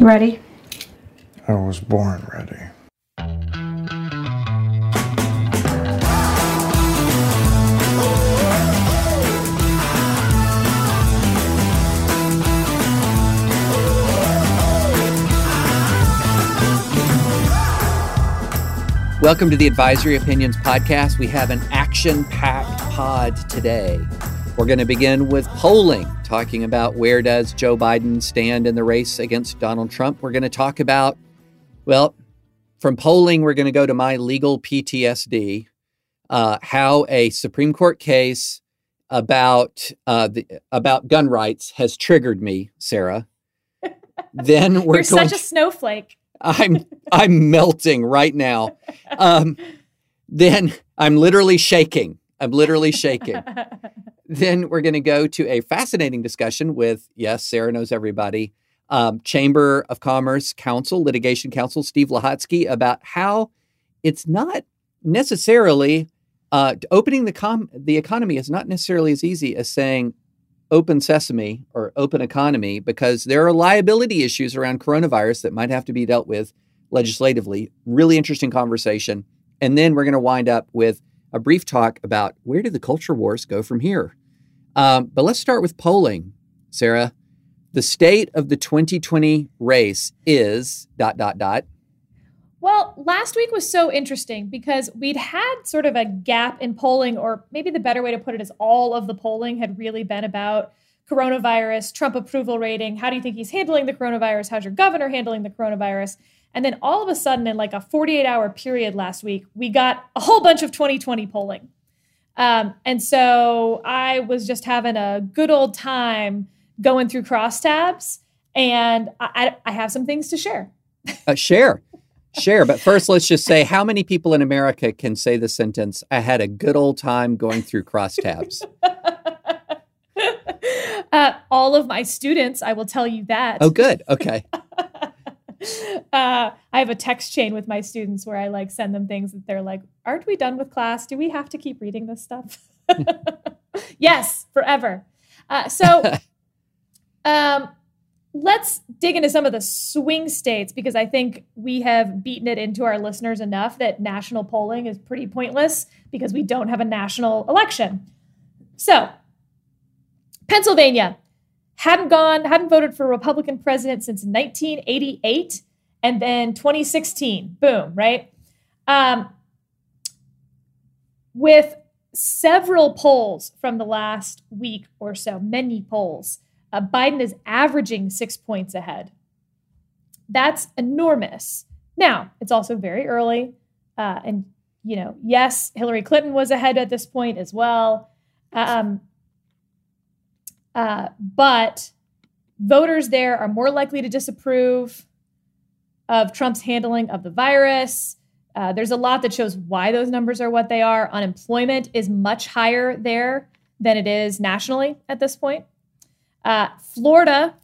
Ready? I was born ready. Welcome to the Advisory Opinions Podcast. We have an action packed pod today. We're going to begin with polling, talking about where does Joe Biden stand in the race against Donald Trump. We're going to talk about, well, from polling, we're going to go to my legal PTSD, uh, how a Supreme Court case about uh, the, about gun rights has triggered me, Sarah. then we're You're such a snowflake. I'm I'm melting right now. Um, then I'm literally shaking. I'm literally shaking. then we're going to go to a fascinating discussion with yes, Sarah knows everybody. Um, Chamber of Commerce counsel, litigation counsel Steve Lehotsky about how it's not necessarily uh, opening the com- the economy is not necessarily as easy as saying open sesame or open economy because there are liability issues around coronavirus that might have to be dealt with legislatively. Really interesting conversation. And then we're going to wind up with a brief talk about where do the culture wars go from here. Um, but let's start with polling, Sarah. The state of the 2020 race is dot dot dot. Well, last week was so interesting because we'd had sort of a gap in polling, or maybe the better way to put it is all of the polling had really been about coronavirus, Trump approval rating. How do you think he's handling the coronavirus? How's your governor handling the coronavirus? And then all of a sudden, in like a 48 hour period last week, we got a whole bunch of 2020 polling. Um, and so I was just having a good old time going through crosstabs, and I, I have some things to share. Uh, share. Share, but first let's just say how many people in America can say the sentence, I had a good old time going through crosstabs? uh, all of my students, I will tell you that. Oh, good. Okay. uh, I have a text chain with my students where I like send them things that they're like, "Aren't we done with class? Do we have to keep reading this stuff?" yes, forever. Uh, so, um, let's dig into some of the swing states because I think we have beaten it into our listeners enough that national polling is pretty pointless because we don't have a national election. So, Pennsylvania hadn't gone, hadn't voted for a Republican president since 1988, and then 2016, boom, right? Um, with several polls from the last week or so, many polls, uh, Biden is averaging six points ahead. That's enormous. Now, it's also very early. Uh, and, you know, yes, Hillary Clinton was ahead at this point as well. Um, uh, but voters there are more likely to disapprove of Trump's handling of the virus. Uh, there's a lot that shows why those numbers are what they are. Unemployment is much higher there than it is nationally at this point. Uh, Florida,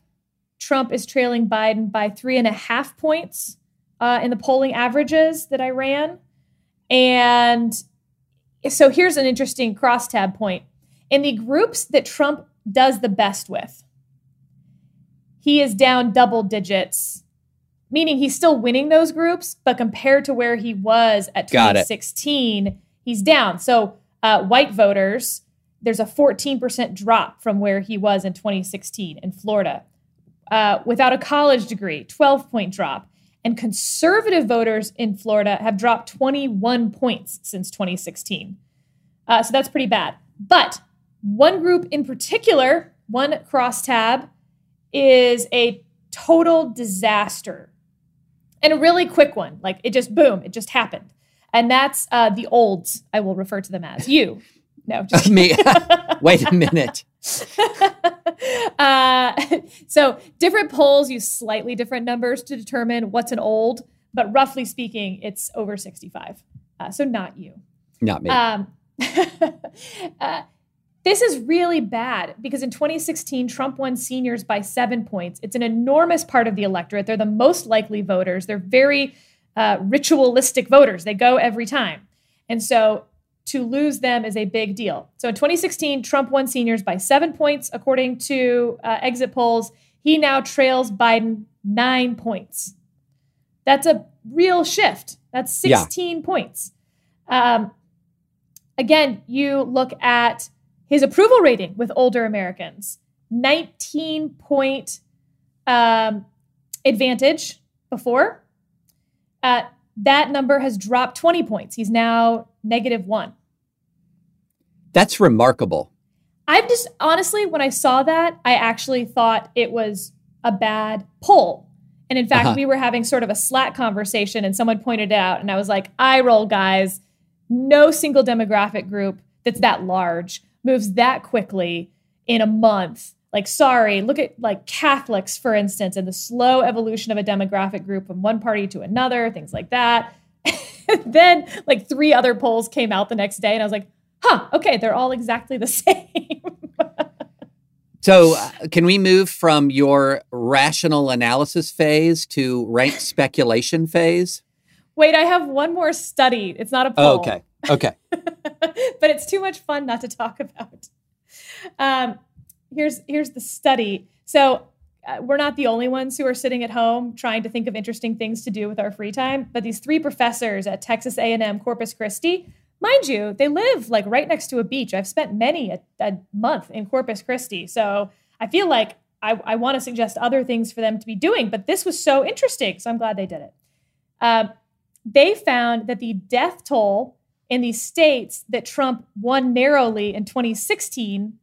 Trump is trailing Biden by three and a half points uh, in the polling averages that I ran. And so here's an interesting crosstab point. In the groups that Trump does the best with, he is down double digits, meaning he's still winning those groups, but compared to where he was at 2016, he's down. So uh, white voters, there's a 14% drop from where he was in 2016 in Florida. Uh, without a college degree, 12 point drop. And conservative voters in Florida have dropped 21 points since 2016. Uh, so that's pretty bad. But one group in particular, one crosstab, is a total disaster. And a really quick one. Like it just, boom, it just happened. And that's uh, the olds, I will refer to them as. You. No, just me. Wait a minute. uh, so different polls use slightly different numbers to determine what's an old, but roughly speaking, it's over 65. Uh, so not you. Not me. Um, uh, this is really bad because in 2016, Trump won seniors by seven points. It's an enormous part of the electorate. They're the most likely voters. They're very uh, ritualistic voters. They go every time. And so to lose them is a big deal. So in 2016, Trump won seniors by seven points, according to uh, exit polls. He now trails Biden nine points. That's a real shift. That's 16 yeah. points. Um, again, you look at his approval rating with older Americans 19 point um, advantage before. Uh, that number has dropped 20 points. He's now negative one. That's remarkable. I've just honestly, when I saw that, I actually thought it was a bad poll. And in fact, uh-huh. we were having sort of a Slack conversation, and someone pointed it out, and I was like, "I roll, guys. No single demographic group that's that large moves that quickly in a month. Like, sorry, look at like Catholics, for instance, and the slow evolution of a demographic group from one party to another, things like that. then, like, three other polls came out the next day, and I was like, huh, okay, they're all exactly the same. so, uh, can we move from your rational analysis phase to rank speculation phase? Wait, I have one more study. It's not a poll. Oh, okay. Okay. but it's too much fun not to talk about. Um, here's here's the study. So uh, we're not the only ones who are sitting at home trying to think of interesting things to do with our free time. But these three professors at Texas A&M Corpus Christi mind you, they live like right next to a beach. I've spent many a, a month in Corpus Christi. So I feel like I, I want to suggest other things for them to be doing, but this was so interesting. So I'm glad they did it. Uh, they found that the death toll in these states that Trump won narrowly in 2016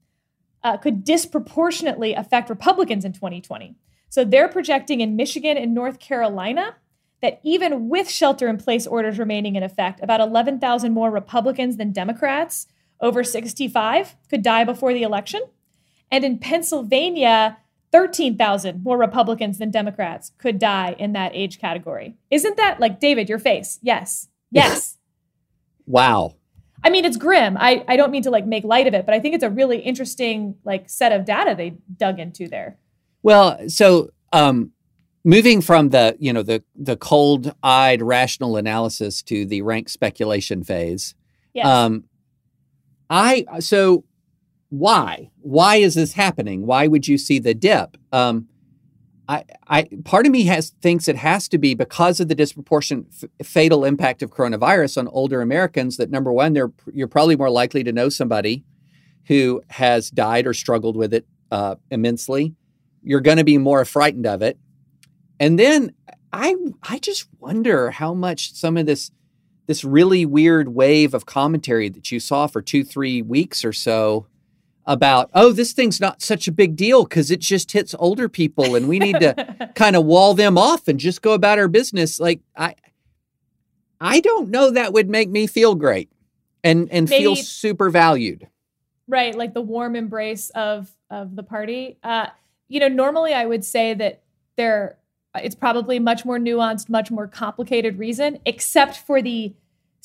uh, could disproportionately affect Republicans in 2020. So they're projecting in Michigan and North Carolina that even with shelter in place orders remaining in effect, about 11,000 more Republicans than Democrats over 65 could die before the election. And in Pennsylvania, 13,000 more Republicans than Democrats could die in that age category. Isn't that like David, your face? Yes. Yes. Wow. I mean, it's grim. I, I don't mean to like make light of it, but I think it's a really interesting like set of data they dug into there. Well, so um, moving from the you know the the cold eyed rational analysis to the rank speculation phase yes. um i so why why is this happening why would you see the dip um I, I part of me has thinks it has to be because of the disproportionate f- fatal impact of coronavirus on older Americans. That number one, they're you're probably more likely to know somebody who has died or struggled with it uh, immensely. You're going to be more frightened of it. And then I I just wonder how much some of this this really weird wave of commentary that you saw for 2-3 weeks or so about oh this thing's not such a big deal cuz it just hits older people and we need to kind of wall them off and just go about our business like I I don't know that would make me feel great and and Maybe, feel super valued. Right, like the warm embrace of of the party. Uh you know, normally I would say that there it's probably much more nuanced, much more complicated reason, except for the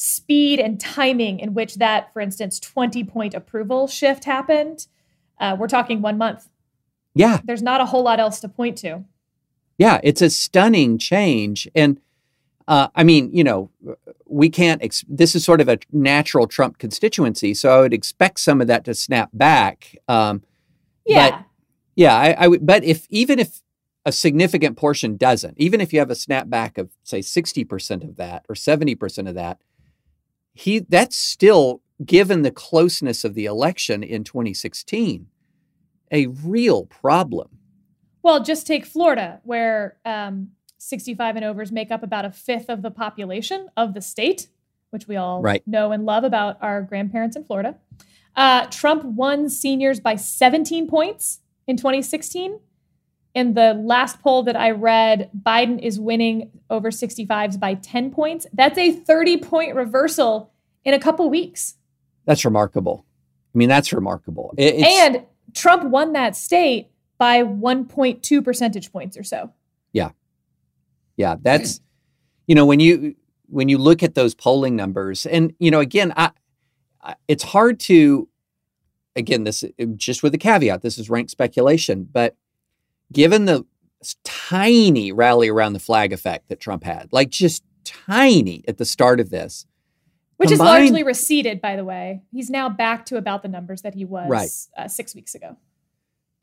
speed and timing in which that, for instance, 20 point approval shift happened. Uh, we're talking one month. Yeah. There's not a whole lot else to point to. Yeah, it's a stunning change. And uh, I mean, you know, we can't, ex- this is sort of a natural Trump constituency. So I would expect some of that to snap back. Um, yeah. But, yeah, I, I would, but if, even if a significant portion doesn't. Even if you have a snapback of say 60% of that or 70% of that, he that's still given the closeness of the election in 2016 a real problem. Well, just take Florida, where um, 65 and overs make up about a fifth of the population of the state, which we all right. know and love about our grandparents in Florida. Uh, Trump won seniors by 17 points in 2016 in the last poll that I read, Biden is winning over 65s by 10 points. That's a 30 point reversal in a couple weeks. That's remarkable. I mean, that's remarkable. It's, and Trump won that state by 1.2 percentage points or so. Yeah. Yeah, that's you know when you when you look at those polling numbers and you know again I, I it's hard to again this just with a caveat this is rank speculation but given the tiny rally around the flag effect that Trump had, like just tiny at the start of this. Which combined, is largely receded, by the way. He's now back to about the numbers that he was right. uh, six weeks ago.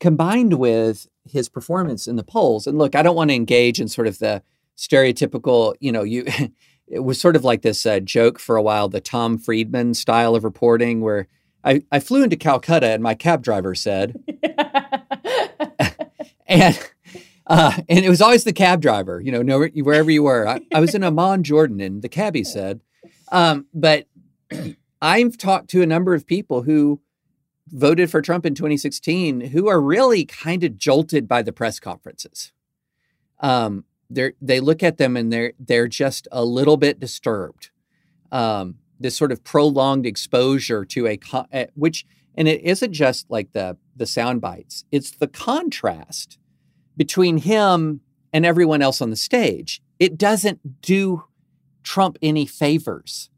combined with his performance in the polls. And look, I don't want to engage in sort of the stereotypical, you know, you it was sort of like this uh, joke for a while, the Tom Friedman style of reporting, where I, I flew into Calcutta and my cab driver said, and uh, and it was always the cab driver, you know, wherever you were. I, I was in Amman, Jordan, and the cabbie said, um, but I've talked to a number of people who voted for Trump in 2016 who are really kind of jolted by the press conferences. Um, they they look at them and they're they're just a little bit disturbed. Um, this sort of prolonged exposure to a eh, which and it isn't just like the the sound bites. It's the contrast between him and everyone else on the stage. It doesn't do Trump any favors.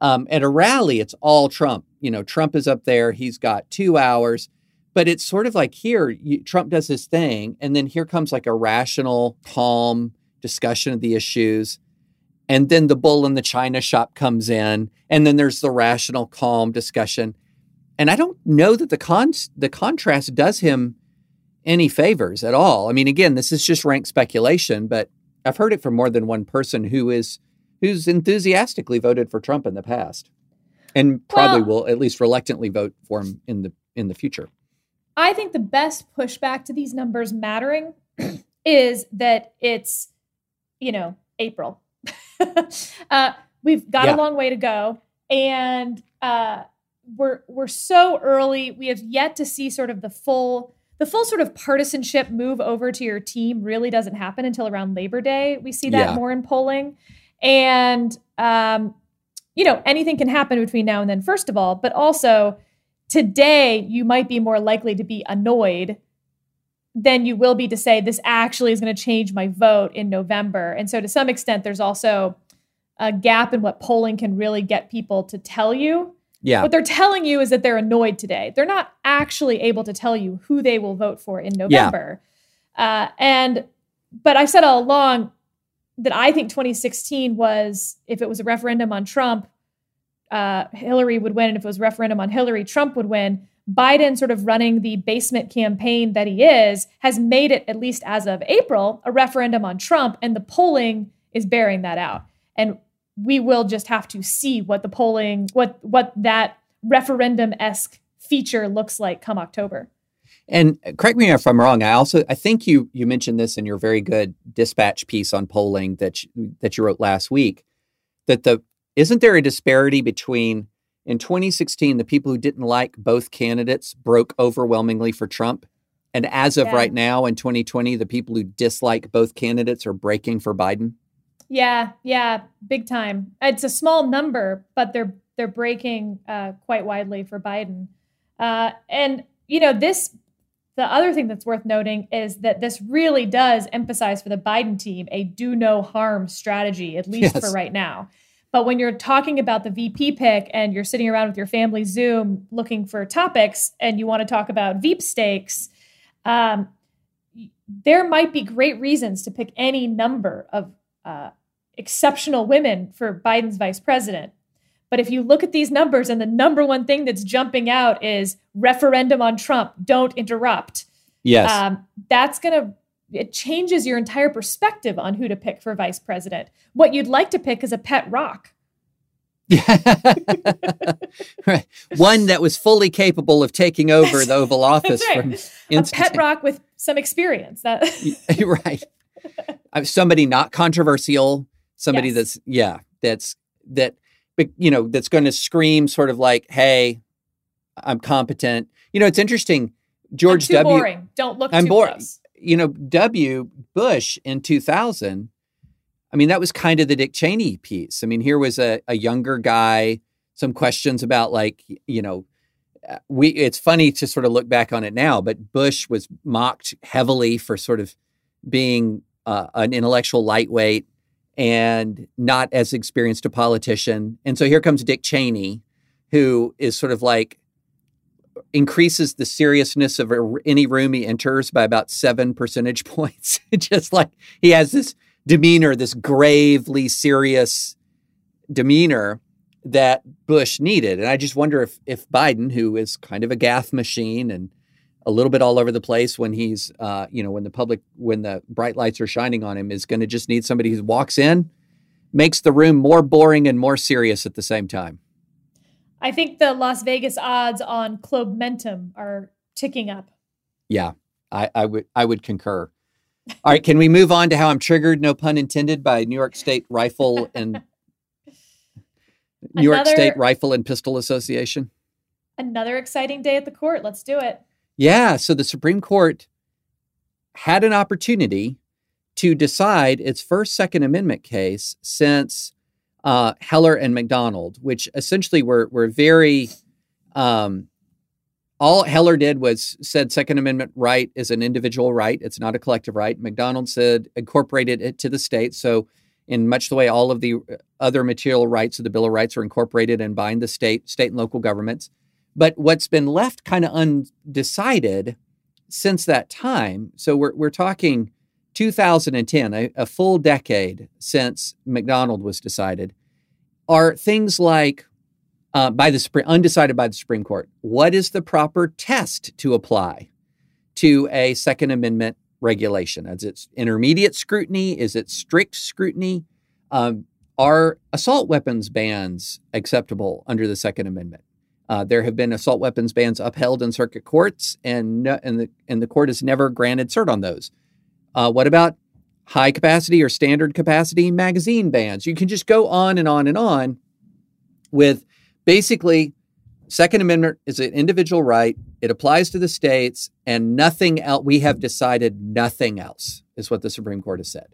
Um, at a rally, it's all Trump. You know, Trump is up there. He's got two hours, but it's sort of like here, you, Trump does his thing, and then here comes like a rational, calm discussion of the issues. And then the bull in the china shop comes in, and then there's the rational, calm discussion. And I don't know that the con the contrast does him any favors at all. I mean, again, this is just rank speculation, but I've heard it from more than one person who is who's enthusiastically voted for Trump in the past and probably well, will at least reluctantly vote for him in the in the future. I think the best pushback to these numbers mattering is that it's you know April. uh, we've got yeah. a long way to go, and uh, we're we're so early. We have yet to see sort of the full the full sort of partisanship move over to your team. Really doesn't happen until around Labor Day. We see that yeah. more in polling. And, um, you know, anything can happen between now and then, first of all, but also today you might be more likely to be annoyed than you will be to say, this actually is going to change my vote in November. And so, to some extent, there's also a gap in what polling can really get people to tell you. Yeah. What they're telling you is that they're annoyed today. They're not actually able to tell you who they will vote for in November. Yeah. Uh, and, but I've said all along, that I think 2016 was if it was a referendum on Trump, uh, Hillary would win, and if it was a referendum on Hillary, Trump would win. Biden, sort of running the basement campaign that he is, has made it, at least as of April, a referendum on Trump, and the polling is bearing that out. And we will just have to see what the polling, what what that referendum esque feature looks like come October. And uh, correct me if I'm wrong. I also I think you you mentioned this in your very good dispatch piece on polling that you, that you wrote last week. That the isn't there a disparity between in 2016 the people who didn't like both candidates broke overwhelmingly for Trump, and as of yeah. right now in 2020 the people who dislike both candidates are breaking for Biden. Yeah, yeah, big time. It's a small number, but they're they're breaking uh, quite widely for Biden. Uh, and you know this the other thing that's worth noting is that this really does emphasize for the Biden team a do no harm strategy, at least yes. for right now. But when you're talking about the VP pick and you're sitting around with your family Zoom looking for topics and you want to talk about Veep stakes, um, there might be great reasons to pick any number of uh, exceptional women for Biden's vice president. But if you look at these numbers and the number one thing that's jumping out is referendum on Trump, don't interrupt. Yes. Um, that's going to, it changes your entire perspective on who to pick for vice president. What you'd like to pick is a pet rock. right. One that was fully capable of taking over the Oval Office right. from instant. a pet rock with some experience. That right. Uh, somebody not controversial. Somebody yes. that's yeah. That's that you know, that's going to scream sort of like, "Hey, I'm competent." You know, it's interesting. George W. Boring. Don't look. I'm boring. You know, W. Bush in 2000. I mean, that was kind of the Dick Cheney piece. I mean, here was a, a younger guy. Some questions about like, you know, uh, we. It's funny to sort of look back on it now, but Bush was mocked heavily for sort of being uh, an intellectual lightweight and not as experienced a politician. And so here comes Dick Cheney, who is sort of like increases the seriousness of any room he enters by about seven percentage points. Just like he has this demeanor, this gravely serious demeanor that Bush needed. And I just wonder if if Biden, who is kind of a gaffe machine and a little bit all over the place when he's, uh, you know, when the public, when the bright lights are shining on him, is going to just need somebody who walks in, makes the room more boring and more serious at the same time. I think the Las Vegas odds on Klobmentum are ticking up. Yeah, I, I would I would concur. All right, can we move on to how I'm triggered, no pun intended, by New York State Rifle and New York State Rifle and Pistol Association? Another exciting day at the court. Let's do it. Yeah, so the Supreme Court had an opportunity to decide its first Second Amendment case since uh, Heller and McDonald, which essentially were were very. Um, all Heller did was said Second Amendment right is an individual right; it's not a collective right. McDonald said incorporated it to the state. So, in much the way all of the other material rights of the Bill of Rights are incorporated and bind the state, state and local governments. But what's been left kind of undecided since that time, so we're, we're talking 2010, a, a full decade since McDonald was decided, are things like uh, by the Supreme, undecided by the Supreme Court. What is the proper test to apply to a Second Amendment regulation? Is it intermediate scrutiny? Is it strict scrutiny? Um, are assault weapons bans acceptable under the Second Amendment? Uh, there have been assault weapons bans upheld in circuit courts, and no, and the and the court has never granted cert on those. Uh, what about high capacity or standard capacity magazine bans? You can just go on and on and on with basically Second Amendment is an individual right. It applies to the states, and nothing else. We have decided nothing else is what the Supreme Court has said,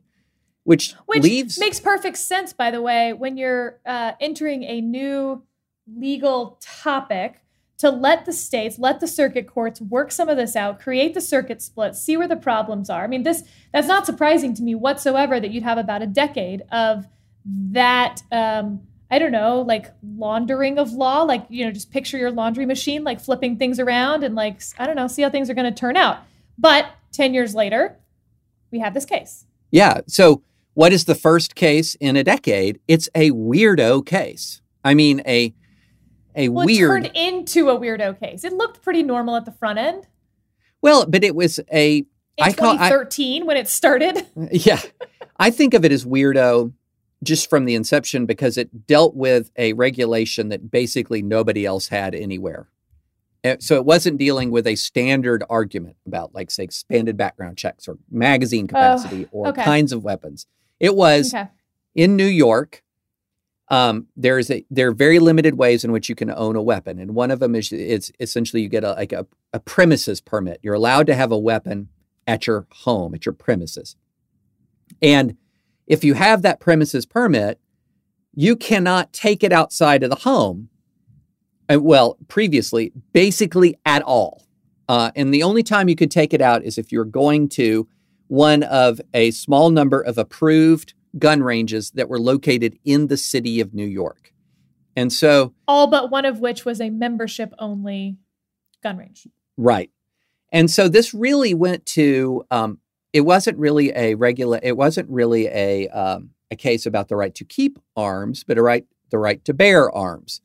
which, Which leaves makes perfect sense, by the way, when you're uh, entering a new legal topic to let the states, let the circuit courts work some of this out, create the circuit split, see where the problems are. I mean, this that's not surprising to me whatsoever that you'd have about a decade of that. Um, I don't know, like laundering of law, like you know, just picture your laundry machine, like flipping things around and like I don't know, see how things are going to turn out. But ten years later, we have this case. Yeah. So, what is the first case in a decade? It's a weirdo case. I mean, a a Well, it weird. turned into a weirdo case. It looked pretty normal at the front end well, but it was a. in I call- I- when it started. Yeah, I think of it as weirdo just from the inception because it dealt with a regulation that basically nobody else had anywhere. Uh, So it wasn't dealing with a standard argument about, like, say, expanded background checks or magazine capacity or okay. kinds of weapons. It was Okay. in New York, um, there is a there are very limited ways in which you can own a weapon, and one of them is it's essentially you get a like a, a premises permit. You're allowed to have a weapon at your home, at your premises, and if you have that premises permit, you cannot take it outside of the home. uh, well, previously, basically at all. Uh, and the only time you could take it out is if you're going to one of a small number of approved gun ranges that were located in the city of New York. And so, All but one of which was a membership only gun range. right. And so this really went to, um, it wasn't really a regular, it wasn't really a, um, a case about the right to keep arms, but a right, the right to bear arms.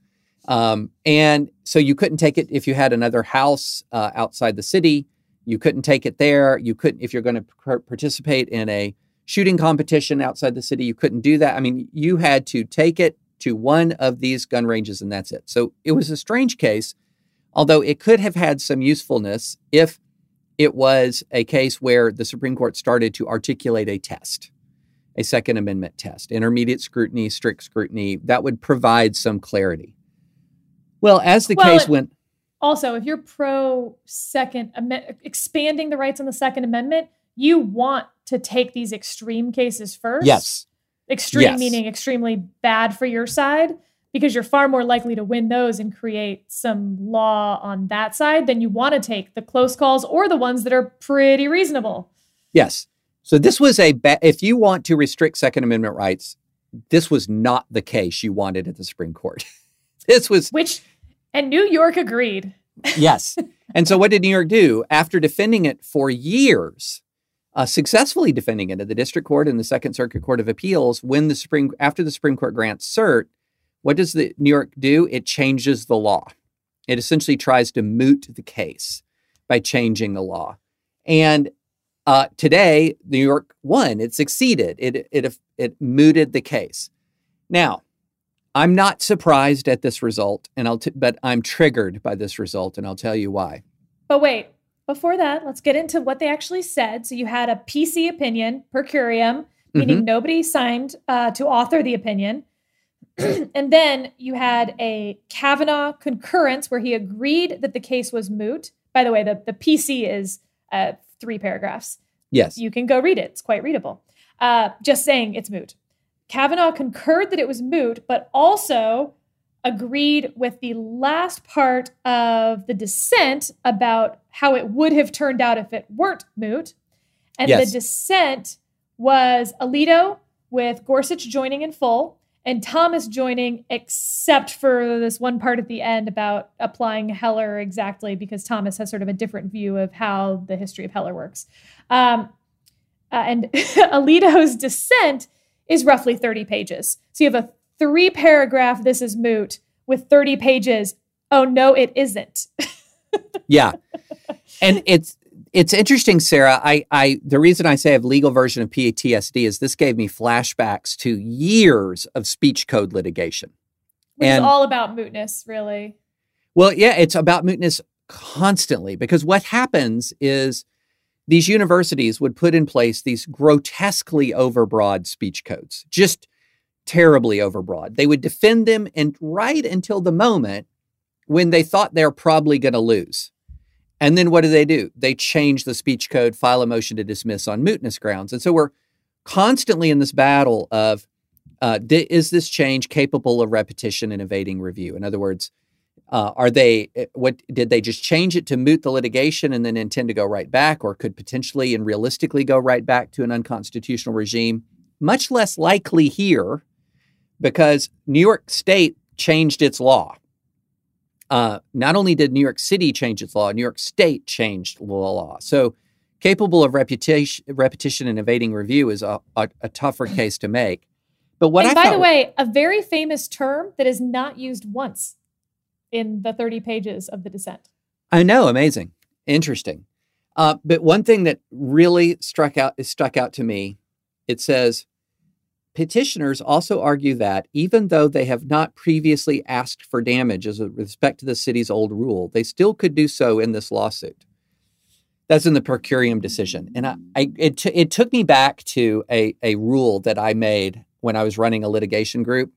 Um, and so you couldn't take it if you had another house uh, outside the city. You couldn't take it there. You couldn't, if you're going to par- participate in a shooting competition outside the city, you couldn't do that. I mean, you had to take it to one of these gun ranges and that's it. So it was a strange case, although it could have had some usefulness if it was a case where the Supreme Court started to articulate a test, a Second Amendment test, intermediate scrutiny, strict scrutiny, that would provide some clarity. Well, as the Well, case it- went, Also, if you're pro Second Amendment, expanding the rights on the Second Amendment, you want to take these extreme cases first. yes, Extreme Yes. meaning extremely bad for your side because you're far more likely to win those and create some law on that side than you want to take the close calls or the ones that are pretty reasonable. Yes. So this was a ba- if you want to restrict Second Amendment rights, this was not the case you wanted at the Supreme Court. this was Which, and New York agreed. yes. And so what did New York do after defending it for years? Uh, successfully defending it at the district court and the Second Circuit Court of Appeals, when the Supreme after the Supreme Court grants cert, what does the New York do? It changes the law. It essentially tries to moot the case, by changing the law. And uh, today, New York won. It succeeded. It, it, it mooted the case. Now, I'm not surprised at this result, and I'll t- but I'm triggered by this result, and I'll tell you why. But wait, before that, let's get into what they actually said. So you had a PC opinion per curiam, meaning Mhm. nobody signed uh, to author the opinion. and then you had a Kavanaugh concurrence where he agreed that the case was moot. By the way, the, the PC is uh, three paragraphs. Yes. You can go read it, it's quite readable. Uh, just saying it's moot. Kavanaugh concurred that it was moot, but also agreed with the last part of the dissent about how it would have turned out if it weren't moot. And Yes. the dissent was Alito with Gorsuch joining in full and Thomas joining, except for this one part at the end about applying Heller exactly, because Thomas has sort of a different view of how the history of Heller works. Um, uh, and Alito's dissent is roughly 30 pages. So you have a three paragraph, this is moot, with 30 pages. Oh, no, it isn't. Yeah. and it's it's interesting, Sarah. I, I the reason I say I have legal version of PTSD is this gave me flashbacks to years of speech code litigation. Which And- is all about mootness, really. Well, yeah, it's about mootness constantly because what happens is these universities would put in place these grotesquely overbroad speech codes, just terribly overbroad. They would defend them and right until the moment when they thought they're probably going to lose. And then what do they do? They change the speech code, file a motion to dismiss on mootness grounds. And so we're constantly in this battle of uh, di- is this change capable of repetition and evading review? In other words, uh, are they eh, what did they just change it to moot the litigation and then intend to go right back, or could potentially and realistically go right back to an unconstitutional regime? Much less likely here, because New York State changed its law. Uh, not only did New York City change its law, New York State changed the law. So, capable of reputation, repetition and evading review is a, a, a tougher case to make. But what and I by thought the way, a very famous term that is not used once in the 30 pages of the dissent. I know, amazing, interesting. Uh, but one thing that really struck out is stuck out to me, it says petitioners also argue that even though they have not previously asked for damages with respect to the city's old rule, they still could do so in this lawsuit. That's in the per curiam decision, and I, I it t- it took me back to a a rule that I made when I was running a litigation group.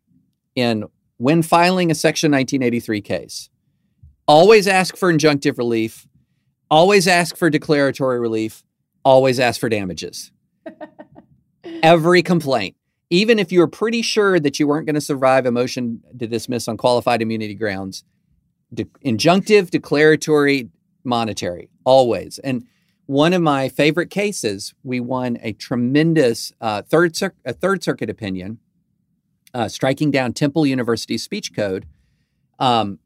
In when filing a Section 1983 case, always ask for injunctive relief, always ask for declaratory relief, always ask for damages. Every complaint, even if you were pretty sure that you weren't going to survive a motion to dismiss on qualified immunity grounds, de- injunctive, declaratory, monetary, always. And one of my favorite cases, we won a tremendous uh, third Cir- a third circuit opinion, uh, striking down Temple University's speech code. Um,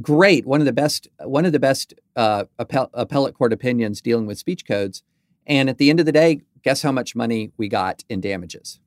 great, one of the best, one of the best uh, appell- appellate court opinions dealing with speech codes. And at the end of the day, guess how much money we got in damages?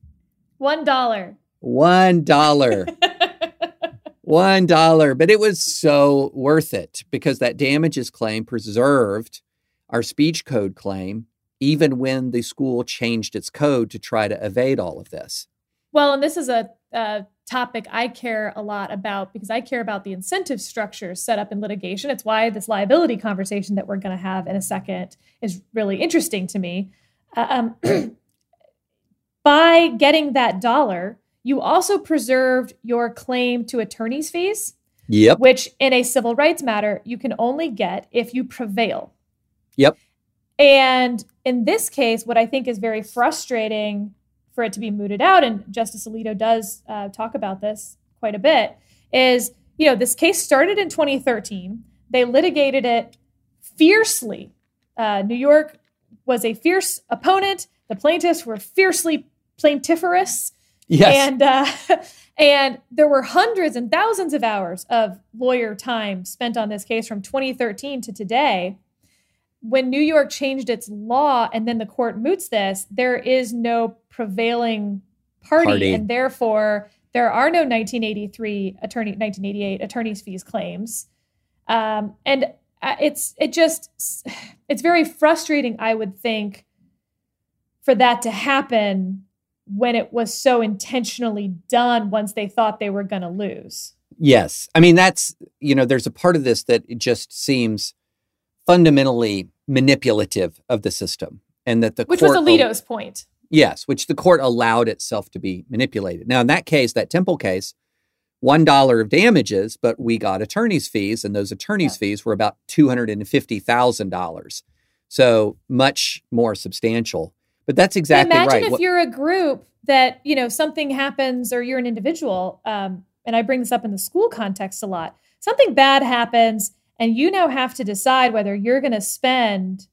One dollar. One dollar. One dollar. But it was so worth it because that damages claim preserved our speech code claim, even when the school changed its code to try to evade all of this. Well, and this is a, a topic I care a lot about because I care about the incentive structures set up in litigation. It's why this liability conversation that we're going to have in a second is really interesting to me. Uh, um, by getting that dollar, you also preserved your claim to attorney's fees, Yep. which in a civil rights matter, you can only get if you prevail. Yep. And in this case, what I think is very frustrating for it to be mooted out, and Justice Alito does uh, talk about this quite a bit, is you know this case started in 2013. They litigated it fiercely. Uh, New York was a fierce opponent. The plaintiffs were fiercely plaintiferous, Yes. and uh, and there were hundreds and thousands of hours of lawyer time spent on this case from 2013 to today. When New York changed its law and then the court moots this, there is no prevailing party, Party. and therefore there are no 1983 attorney 1988 attorneys fees claims. Um, and uh, it's it just it's very frustrating i would think for that to happen when it was so intentionally done once they thought they were going to lose yes i mean that's you know there's a part of this that it just seems fundamentally manipulative of the system and that the which was alito's point yes which the court allowed itself to be manipulated now in that case that temple case one dollar of damages, but we got attorney's fees, and those attorney's yeah. fees were about two hundred and fifty thousand dollars. So much more substantial. But that's exactly Imagine right. Imagine if you're a group that you know something happens, or you're an individual, um, and I bring this up in the school context a lot. Something bad happens, and you now have to decide whether you're going to spend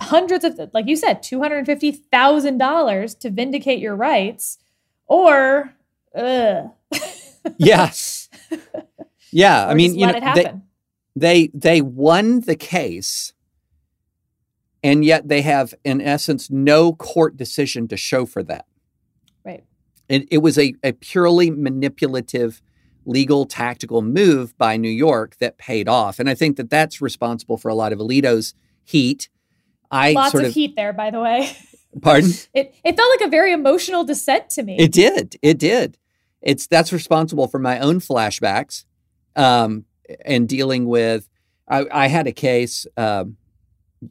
hundreds of, like you said, two hundred fifty thousand dollars to vindicate your rights, or. Ugh. yeah. Yeah. I mean, you know, they, they they won the case and yet they have in essence no court decision to show for that. Right. It, it was a, a purely manipulative legal tactical move by New York that paid off. And I think that that's responsible for a lot of Alito's heat. I Lots sort of, of heat there, by the way. Pardon? It it felt like a very emotional dissent to me. It did. It did it's that's responsible for my own flashbacks um, and dealing with. I, I had a case um,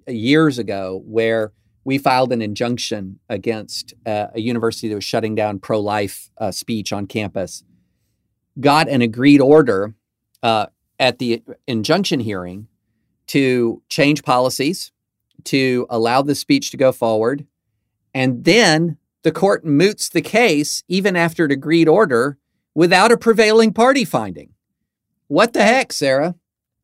years ago where we filed an injunction against uh, a university that was shutting down pro life uh, speech on campus. Got an agreed order uh, at the injunction hearing to change policies, to allow the speech to go forward, and then the court moots the case even after an agreed order without a prevailing party finding. What the heck, Sarah?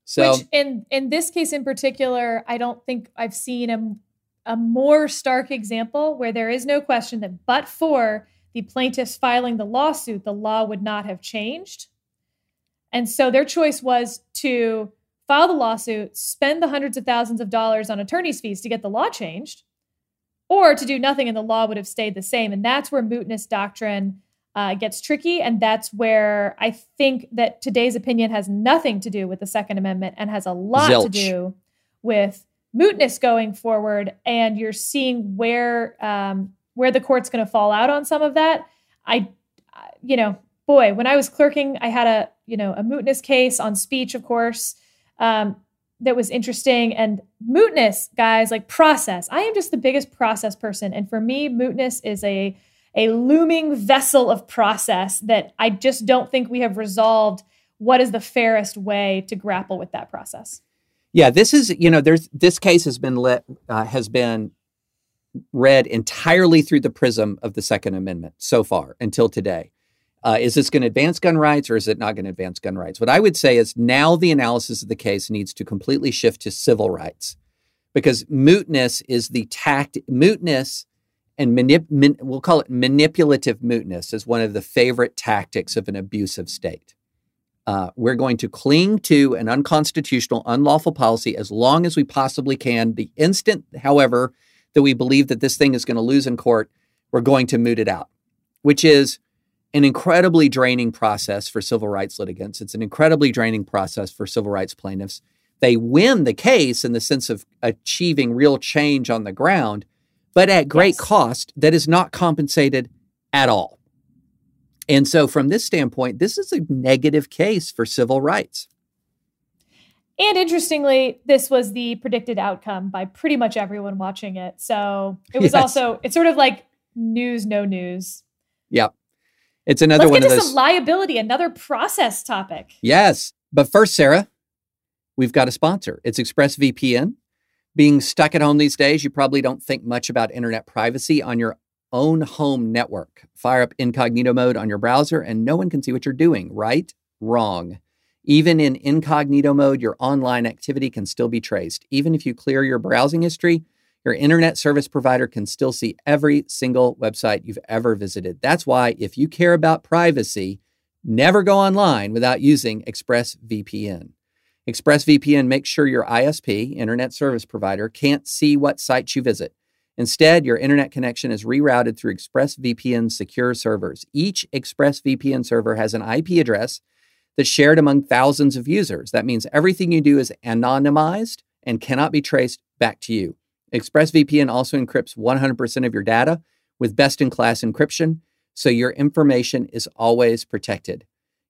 So Which in in this case in particular, I don't think I've seen a, a more stark example where there is no question that but for the plaintiffs filing the lawsuit, the law would not have changed. And so their choice was to file the lawsuit, spend the hundreds of thousands of dollars on attorney's fees to get the law changed, or to do nothing and the law would have stayed the same. And that's where mootness doctrine uh, gets tricky. And that's where I think that today's opinion has nothing to do with the Second Amendment and has a lot Zilch. to do with mootness going forward. And you're seeing where um, where the court's going to fall out on some of that. I, you know, boy, when I was clerking, I had a you know a mootness case on speech, of course. Um, that was interesting and mootness guys like process i am just the biggest process person and for me mootness is a a looming vessel of process that i just don't think we have resolved what is the fairest way to grapple with that process yeah this is you know there's this case has been lit uh, has been read entirely through the prism of the second amendment so far until today uh, is this going to advance gun rights or is it not going to advance gun rights? What I would say is now the analysis of the case needs to completely shift to civil rights because mootness is the tact, mootness and manip, man, we'll call it manipulative mootness is one of the favorite tactics of an abusive state. Uh, we're going to cling to an unconstitutional, unlawful policy as long as we possibly can. The instant, however, that we believe that this thing is going to lose in court, we're going to moot it out, which is an incredibly draining process for civil rights litigants. It's an incredibly draining process for civil rights plaintiffs. They win the case in the sense of achieving real change on the ground, but at great yes. cost that is not compensated at all. And so, from this standpoint, this is a negative case for civil rights. And interestingly, this was the predicted outcome by pretty much everyone watching it. So it was yes. also, it's sort of like news, no news. Yep. It's another Let's one get of to those. Some liability, another process topic. Yes. But first, Sarah, we've got a sponsor. It's ExpressVPN. Being stuck at home these days, you probably don't think much about internet privacy on your own home network. Fire up incognito mode on your browser and no one can see what you're doing, right? Wrong. Even in incognito mode, your online activity can still be traced. Even if you clear your browsing history, your internet service provider can still see every single website you've ever visited. That's why, if you care about privacy, never go online without using ExpressVPN. ExpressVPN makes sure your ISP, internet service provider, can't see what sites you visit. Instead, your internet connection is rerouted through ExpressVPN secure servers. Each ExpressVPN server has an IP address that's shared among thousands of users. That means everything you do is anonymized and cannot be traced back to you. ExpressVPN also encrypts 100% of your data with best in class encryption, so your information is always protected.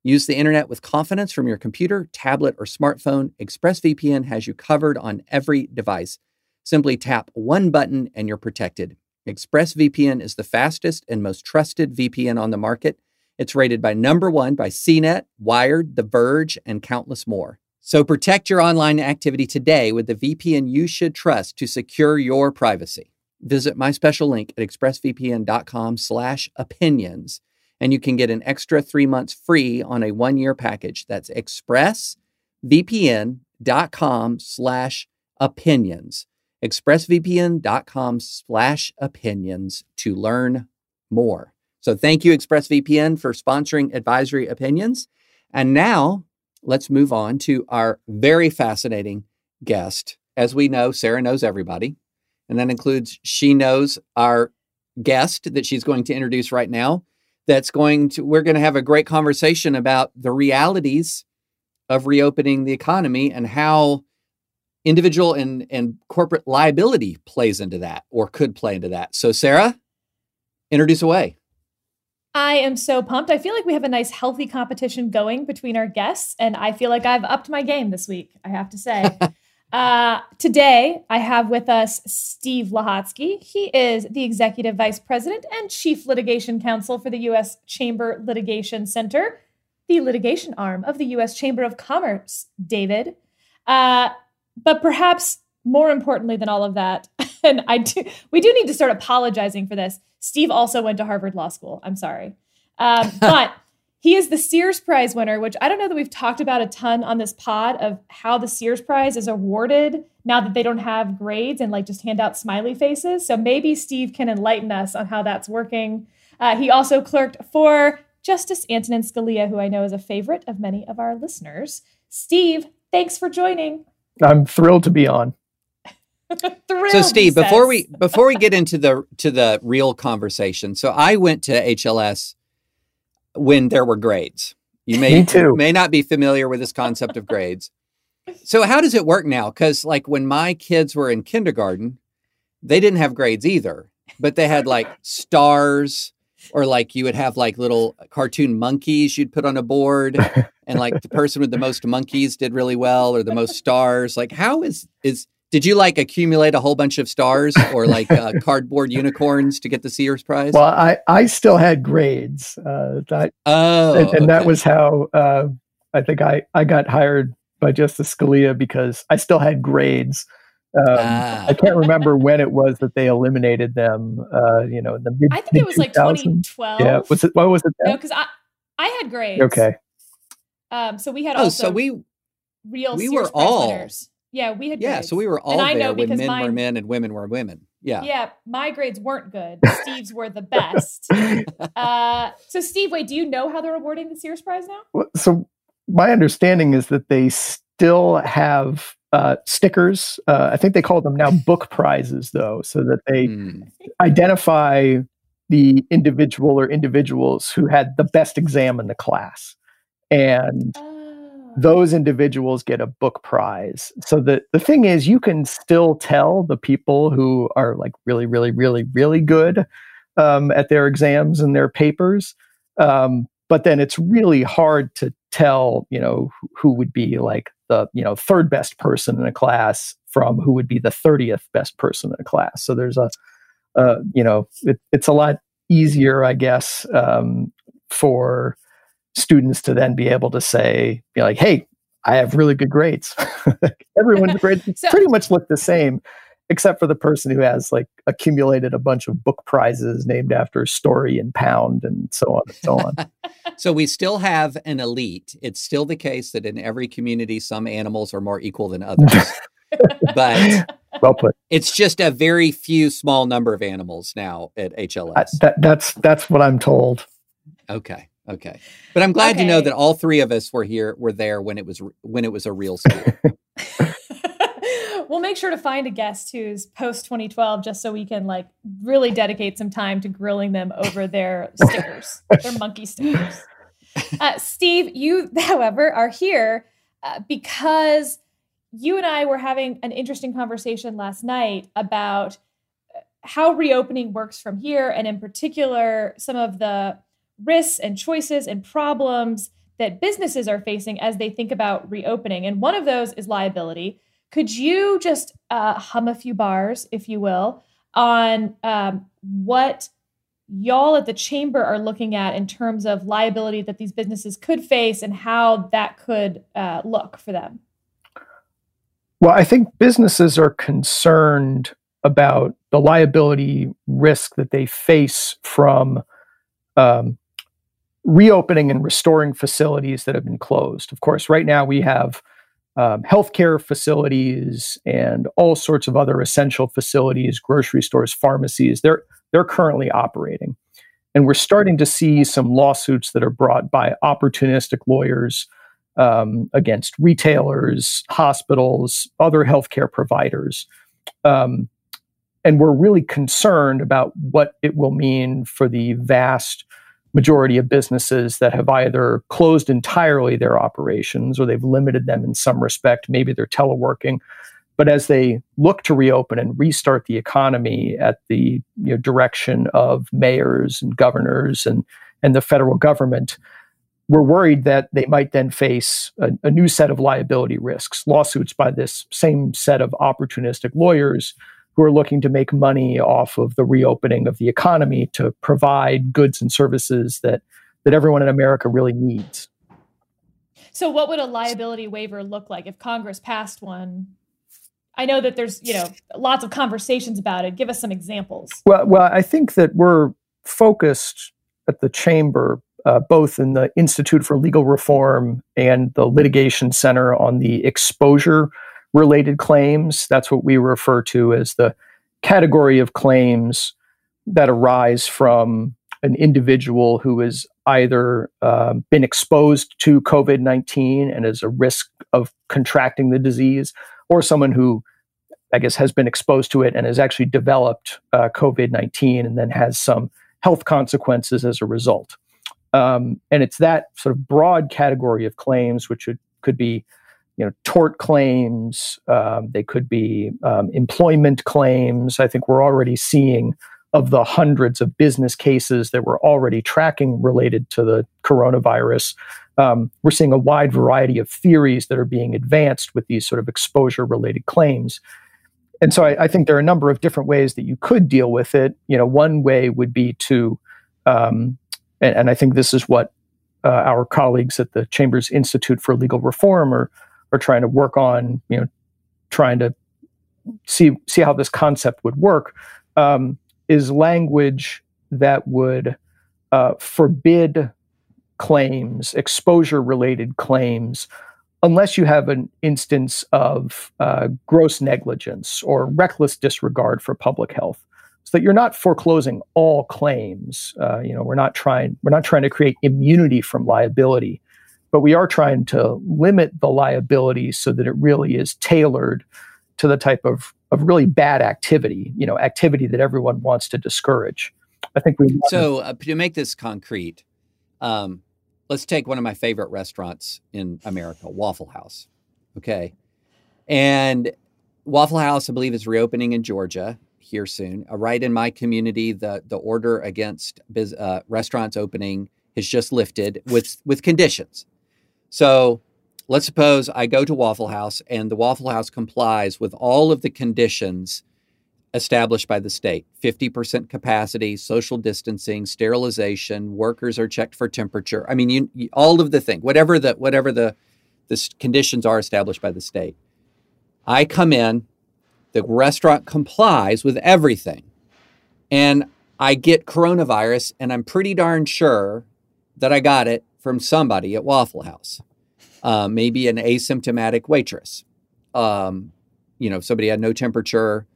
Use the internet with confidence from your computer, tablet, or smartphone. ExpressVPN has you covered on every device. Simply tap one button and you're protected. ExpressVPN is the fastest and most trusted VPN on the market. It's rated by number one by CNET, Wired, The Verge, and countless more. So protect your online activity today with the VPN you should trust to secure your privacy. Visit my special link at expressvpn.com slash opinions and you can get an extra three months free on a one-year package. That's expressvpn.com slash opinions. expressvpn.com slash opinions to learn more. So thank you, ExpressVPN, for sponsoring Advisory Opinions. And now let's move on to our very fascinating guest. As we know, Sarah knows everybody, and that includes she knows our guest that she's going to introduce right now that's going to we're going to have a great conversation about the realities of reopening the economy and how individual and, and corporate liability plays into that or could play into that. So Sarah, introduce away. I am so pumped. I feel like we have a nice healthy competition going between our guests and I feel like I've upped my game this week, I have to say. Uh, today, I have with us Steve Lehotsky. He is the Executive Vice President and Chief Litigation Counsel for the U.S. Chamber Litigation Center, the litigation arm of the U.S. Chamber of Commerce, David. Uh, but perhaps more importantly than all of that, and I do, we do need to start apologizing for this. Steve also went to Harvard Law School. I'm sorry. Um, but he is the Sears Prize winner, which I don't know that we've talked about a ton on this pod of how the Sears Prize is awarded now that they don't have grades and like just hand out smiley faces. So maybe Steve can enlighten us on how that's working. Uh, he also clerked for Justice Antonin Scalia, who I know is a favorite of many of our listeners. Steve, thanks for joining. I'm thrilled to be on. thrilled, so Steve, before we before we get into the to the real conversation, so I went to HLS when there were grades. You may may not be familiar with this concept of grades. So how does it work now? Because like when my kids were in kindergarten, they didn't have grades either, but they had like stars or like you would have like little cartoon monkeys you'd put on a board and like the person with the most monkeys did really well or the most stars like how is is did you like accumulate a whole bunch of stars or like uh, cardboard unicorns to get the Sears Prize? Well, I, I still had grades. Uh, that, oh, and, and okay. that was how uh, I think I, I got hired by Justice Scalia because I still had grades. Um, ah. I can't remember when it was that they eliminated them. Uh, you know, in the mid. I think it was like 2012. Yeah, was it? What was it? Then? No, because I I had grades. Okay. Um, so we had oh, also so we real we Sears were all winners. Yeah, we had yeah, grades. so we were all there when men mine, were men and women were women. Yeah. Yeah, my grades weren't good. Steve's were the best. Uh, so Steve, wait, do you know how they're awarding the Sears Prize now? Well, so my understanding is that they still have uh, stickers. Uh, I think they call them now book prizes, though, so that they mm. identify the individual or individuals who had the best exam in the class. And uh those individuals get a book prize. So the, the thing is, you can still tell the people who are like really, really, really, really good um, at their exams and their papers. Um, but then it's really hard to tell, you know, who would be like the, you know, third best person in a class from who would be the 30th best person in a class. So there's a, uh, you know, it, it's a lot easier, I guess, um, for students to then be able to say, be like, hey, I have really good grades. Everyone's grades so, pretty much look the same, except for the person who has like accumulated a bunch of book prizes named after Story and Pound and so on and so on. so we still have an elite. It's still the case that in every community, some animals are more equal than others. but well put. It's just a very few small number of animals now at HLS. I, that, that's that's what I'm told. Okay. Okay. But I'm glad okay. to know that all three of us were here, were there when it was when it was a real school. we'll make sure to find a guest who's post 2012 just so we can like really dedicate some time to grilling them over their stickers, their monkey stickers. Uh, Steve, you, however, are here uh, because you and I were having an interesting conversation last night about uh, how reopening works from here, and in particular, some of the risks and choices and problems that businesses are facing as they think about reopening. And one of those is liability. Could you just uh, hum a few bars, if you will, on um, what y'all at the chamber are looking at in terms of liability that these businesses could face and how that could uh, look for them? Well, I think businesses are concerned about the liability risk that they face from um, reopening and restoring facilities that have been closed. Of course, right now we have um, healthcare facilities and all sorts of other essential facilities, grocery stores, pharmacies. They're they're currently operating, and we're starting to see some lawsuits that are brought by opportunistic lawyers um, against retailers, hospitals, other healthcare providers. Um, and we're really concerned about what it will mean for the vast majority of businesses that have either closed entirely their operations or they've limited them in some respect. Maybe they're teleworking. But as they look to reopen and restart the economy at the you know, direction of mayors and governors and, and the federal government, we're worried that they might then face a, a new set of liability risks, lawsuits by this same set of opportunistic lawyers who are looking to make money off of the reopening of the economy to provide goods and services that that everyone in America really needs. So what would a liability waiver look like if Congress passed one? I know that there's, you know, lots of conversations about it. Give us some examples. Well, well, I think that we're focused at the chamber uh, both in the Institute for Legal Reform and the Litigation Center on the exposure related claims. That's what we refer to as the category of claims that arise from an individual who has either uh, been exposed to COVID 19 and is a risk of contracting the disease, or someone who, I guess, has been exposed to it and has actually developed uh, COVID 19 and then has some health consequences as a result. Um, and it's that sort of broad category of claims, which would, could be you know tort claims um, they could be um, employment claims. I think we're already seeing of the hundreds of business cases that we're already tracking related to the coronavirus um, we're seeing a wide variety of theories that are being advanced with these sort of exposure related claims. And so I, I, think there are a number of different ways that you could deal with it. You know one way would be to um, and, and, i think this is what uh, our colleagues at the chambers institute for legal reform are are trying to work on, you know, trying to see see how this concept would work, um, is language that would uh, forbid claims, exposure related claims, unless you have an instance of uh, gross negligence or reckless disregard for public health. So that you're not foreclosing all claims. Uh, you know, we're not trying we're not trying to create immunity from liability but we are trying to limit the liability so that it really is tailored to the type of, of really bad activity, you know, activity that everyone wants to discourage. I think we. So uh, to make this concrete, um, let's take one of my favorite restaurants in America, Waffle House. Okay, and Waffle House, I believe, is reopening in Georgia here soon. Uh, right in my community, the the order against biz, uh, restaurants opening has just lifted with with conditions. So let's suppose I go to Waffle House and the Waffle House complies with all of the conditions established by the state 50% capacity, social distancing, sterilization, workers are checked for temperature. I mean, you, you, all of the thing, whatever the whatever the the conditions are established by the state. I come in, the restaurant complies with everything. And I get coronavirus and I'm pretty darn sure that I got it from somebody at Waffle House, uh, maybe an asymptomatic waitress. Um, you know, somebody had no temperature.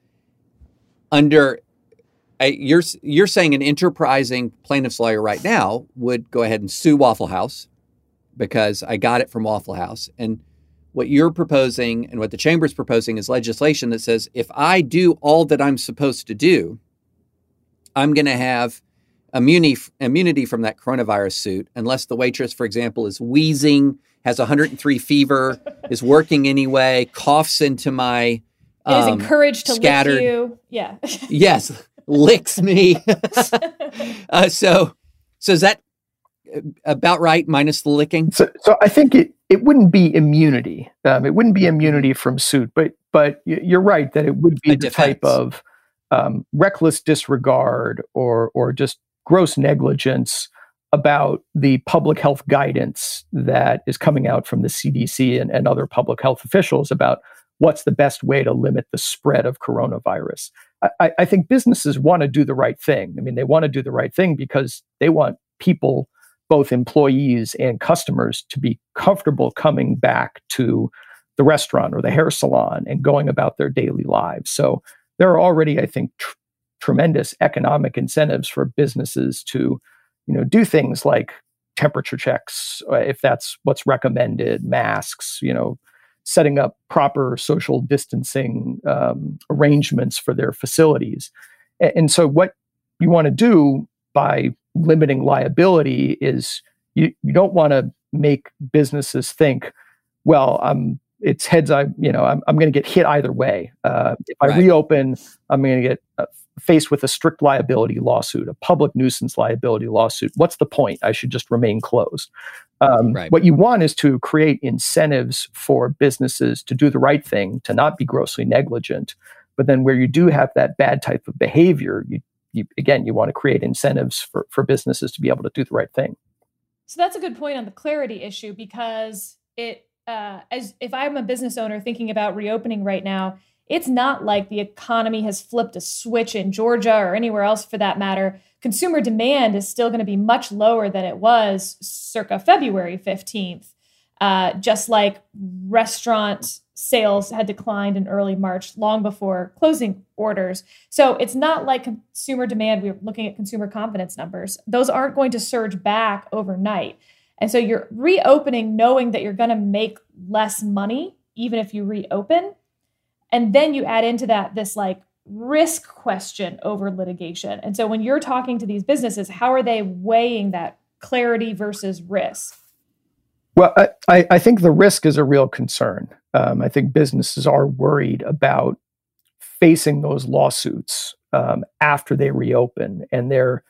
Under, you're you're saying an enterprising plaintiff's lawyer right now would go ahead and sue Waffle House because I got it from Waffle House. And what you're proposing and what the chamber's proposing is legislation that says if I do all that I'm supposed to do, I'm going to have immunity immunity from that coronavirus suit unless the waitress, for example, is wheezing, has 103 fever, is working anyway, coughs into my um, is encouraged to scattered, lick you. Yeah. yes, licks me. uh, so, so is that about right minus the licking? So, so I think it it wouldn't be immunity. Um, it wouldn't be immunity from suit, but but you're right that it would be A the type of um, reckless disregard or or just gross negligence about the public health guidance that is coming out from the CDC and, and other public health officials about what's the best way to limit the spread of coronavirus. I, I think businesses want to do the right thing. I mean, they want to do the right thing because they want people, both employees and customers, to be comfortable coming back to the restaurant or the hair salon and going about their daily lives. So there are already, I think, tr- tremendous economic incentives for businesses to, you know, do things like temperature checks, uh, if that's what's recommended, masks, you know, setting up proper social distancing um, arrangements for their facilities. And, and so, what you want to do by limiting liability is you, you don't want to make businesses think, well, I'm it's heads I you know I'm, I'm going to get hit either way. Uh, if I right. reopen, I'm going to get uh, faced with a strict liability lawsuit, a public nuisance liability lawsuit. What's the point? I should just remain closed. Um, right. What you want is to create incentives for businesses to do the right thing, to not be grossly negligent. But then where you do have that bad type of behavior, you, you again you want to create incentives for, for businesses to be able to do the right thing. So that's a good point on the clarity issue because it uh, as if I'm a business owner thinking about reopening right now, it's not like the economy has flipped a switch in Georgia or anywhere else for that matter. Consumer demand is still going to be much lower than it was circa February 15th, uh, just like restaurant sales had declined in early March, long before closing orders. So it's not like consumer demand. We're looking at consumer confidence numbers. Those aren't going to surge back overnight. And so you're reopening knowing that you're going to make less money, even if you reopen. And then you add into that this like risk question over litigation. And so when you're talking to these businesses, how are they weighing that clarity versus risk? Well, I, I think the risk is a real concern. Um, I think businesses are worried about facing those lawsuits um, after they reopen, and they're,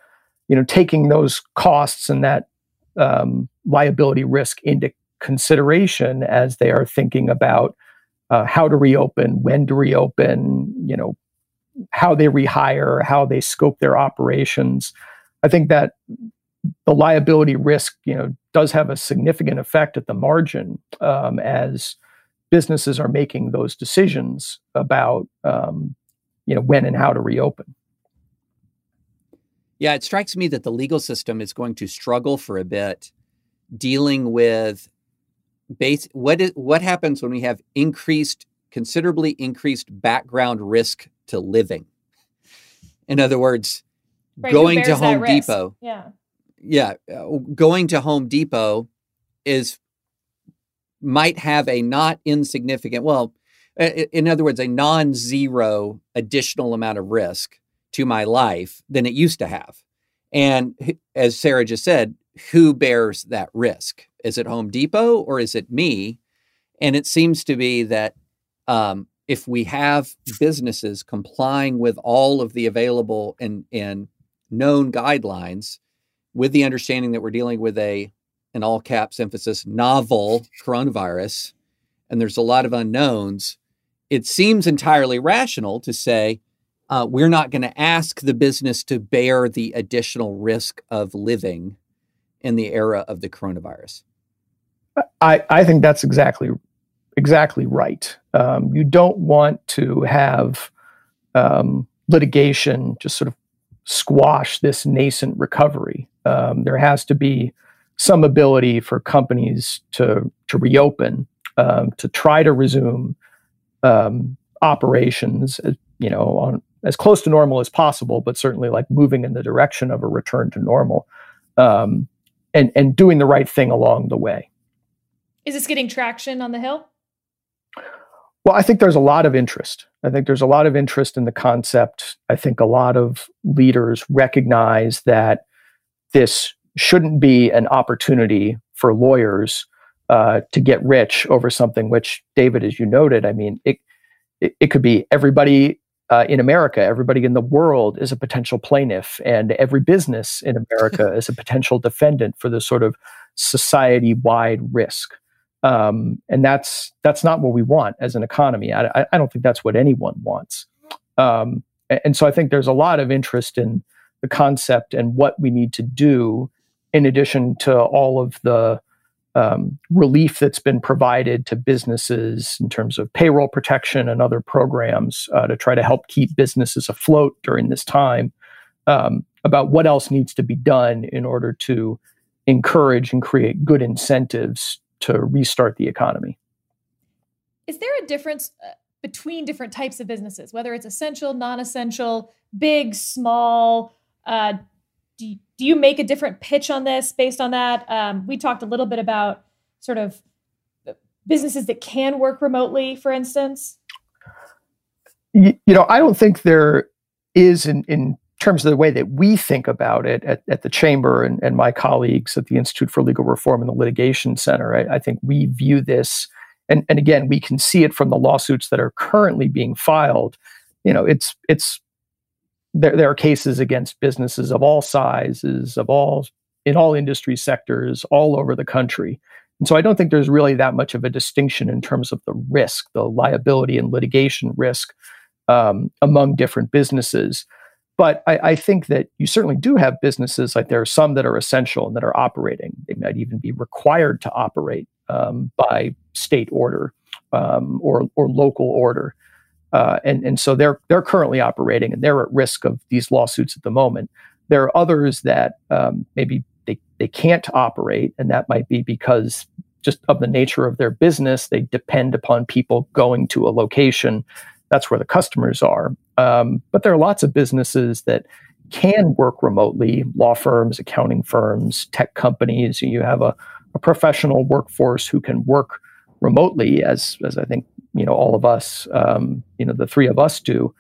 you know, taking those costs and that um, liability risk into consideration as they are thinking about uh, how to reopen, when to reopen, you know, how they rehire, how they scope their operations. I think that the liability risk, you know, does have a significant effect at the margin um, as businesses are making those decisions about, um, you know, when and how to reopen. Yeah, it strikes me that the legal system is going to struggle for a bit dealing with base what is what happens when we have increased considerably increased background risk to living. In other words, right, going to Home Depot. Yeah. Yeah, uh, going to Home Depot is might have a not insignificant, well, in other words, a non-zero additional amount of risk to my life than it used to have. And as Sarah just said, who bears that risk? Is it Home Depot or is it me? And it seems to be that um, if we have businesses complying with all of the available and, and known guidelines, with the understanding that we're dealing with a, an all caps emphasis, novel coronavirus, and there's a lot of unknowns, it seems entirely rational to say, uh, we're not going to ask the business to bear the additional risk of living in the era of the coronavirus. I, I think that's exactly exactly right. Um, you don't want to have um, litigation just sort of squash this nascent recovery. Um, there has to be some ability for companies to to reopen, um, to try to resume um, operations, uh, you know, on as close to normal as possible, but certainly like moving in the direction of a return to normal, um, and and doing the right thing along the way. Is this getting traction on the Hill? Well, I think there's a lot of interest. I think there's a lot of interest in the concept. I think a lot of leaders recognize that this shouldn't be an opportunity for lawyers uh, to get rich over something which, David, as you noted, I mean, it, it, it could be everybody uh, in America, everybody in the world is a potential plaintiff, and every business in America is a potential defendant for this sort of society-wide risk. Um, and that's that's not what we want as an economy. I, I don't think that's what anyone wants. Um, and so I think there's a lot of interest in the concept and what we need to do, in addition to all of the um, relief that's been provided to businesses in terms of payroll protection and other programs uh, to try to help keep businesses afloat during this time. Um, about what else needs to be done in order to encourage and create good incentives to restart the economy. Is there a difference uh, between different types of businesses, whether it's essential, non essential, big, small? Uh, do, you, do you make a different pitch on this based on that? Um, we talked a little bit about sort of businesses that can work remotely, for instance. You, know, I don't think there is in, in terms of the way that we think about it at, at the chamber and, and my colleagues at the Institute for Legal Reform and the Litigation Center, I, I think we view this, and, and again, we can see it from the lawsuits that are currently being filed. You know, it's it's there, there are cases against businesses of all sizes, of all in all industry sectors, all over the country. And so I don't think there's really that much of a distinction in terms of the risk, the liability and litigation risk um, among different businesses. But I, I, think that you certainly do have businesses like there are some that are essential and that are operating. They might even be required to operate um, by state order um, or or local order, uh, and and so they're they're currently operating and they're at risk of these lawsuits at the moment. There are others that um, maybe they they can't operate, and that might be because just of the nature of their business, they depend upon people going to a location that's where the customers are. Um, but there are lots of businesses that can work remotely law firms, accounting firms, tech companies. You have a, a professional workforce who can work remotely, as, as I think you know all of us, um, you know, the three of us do.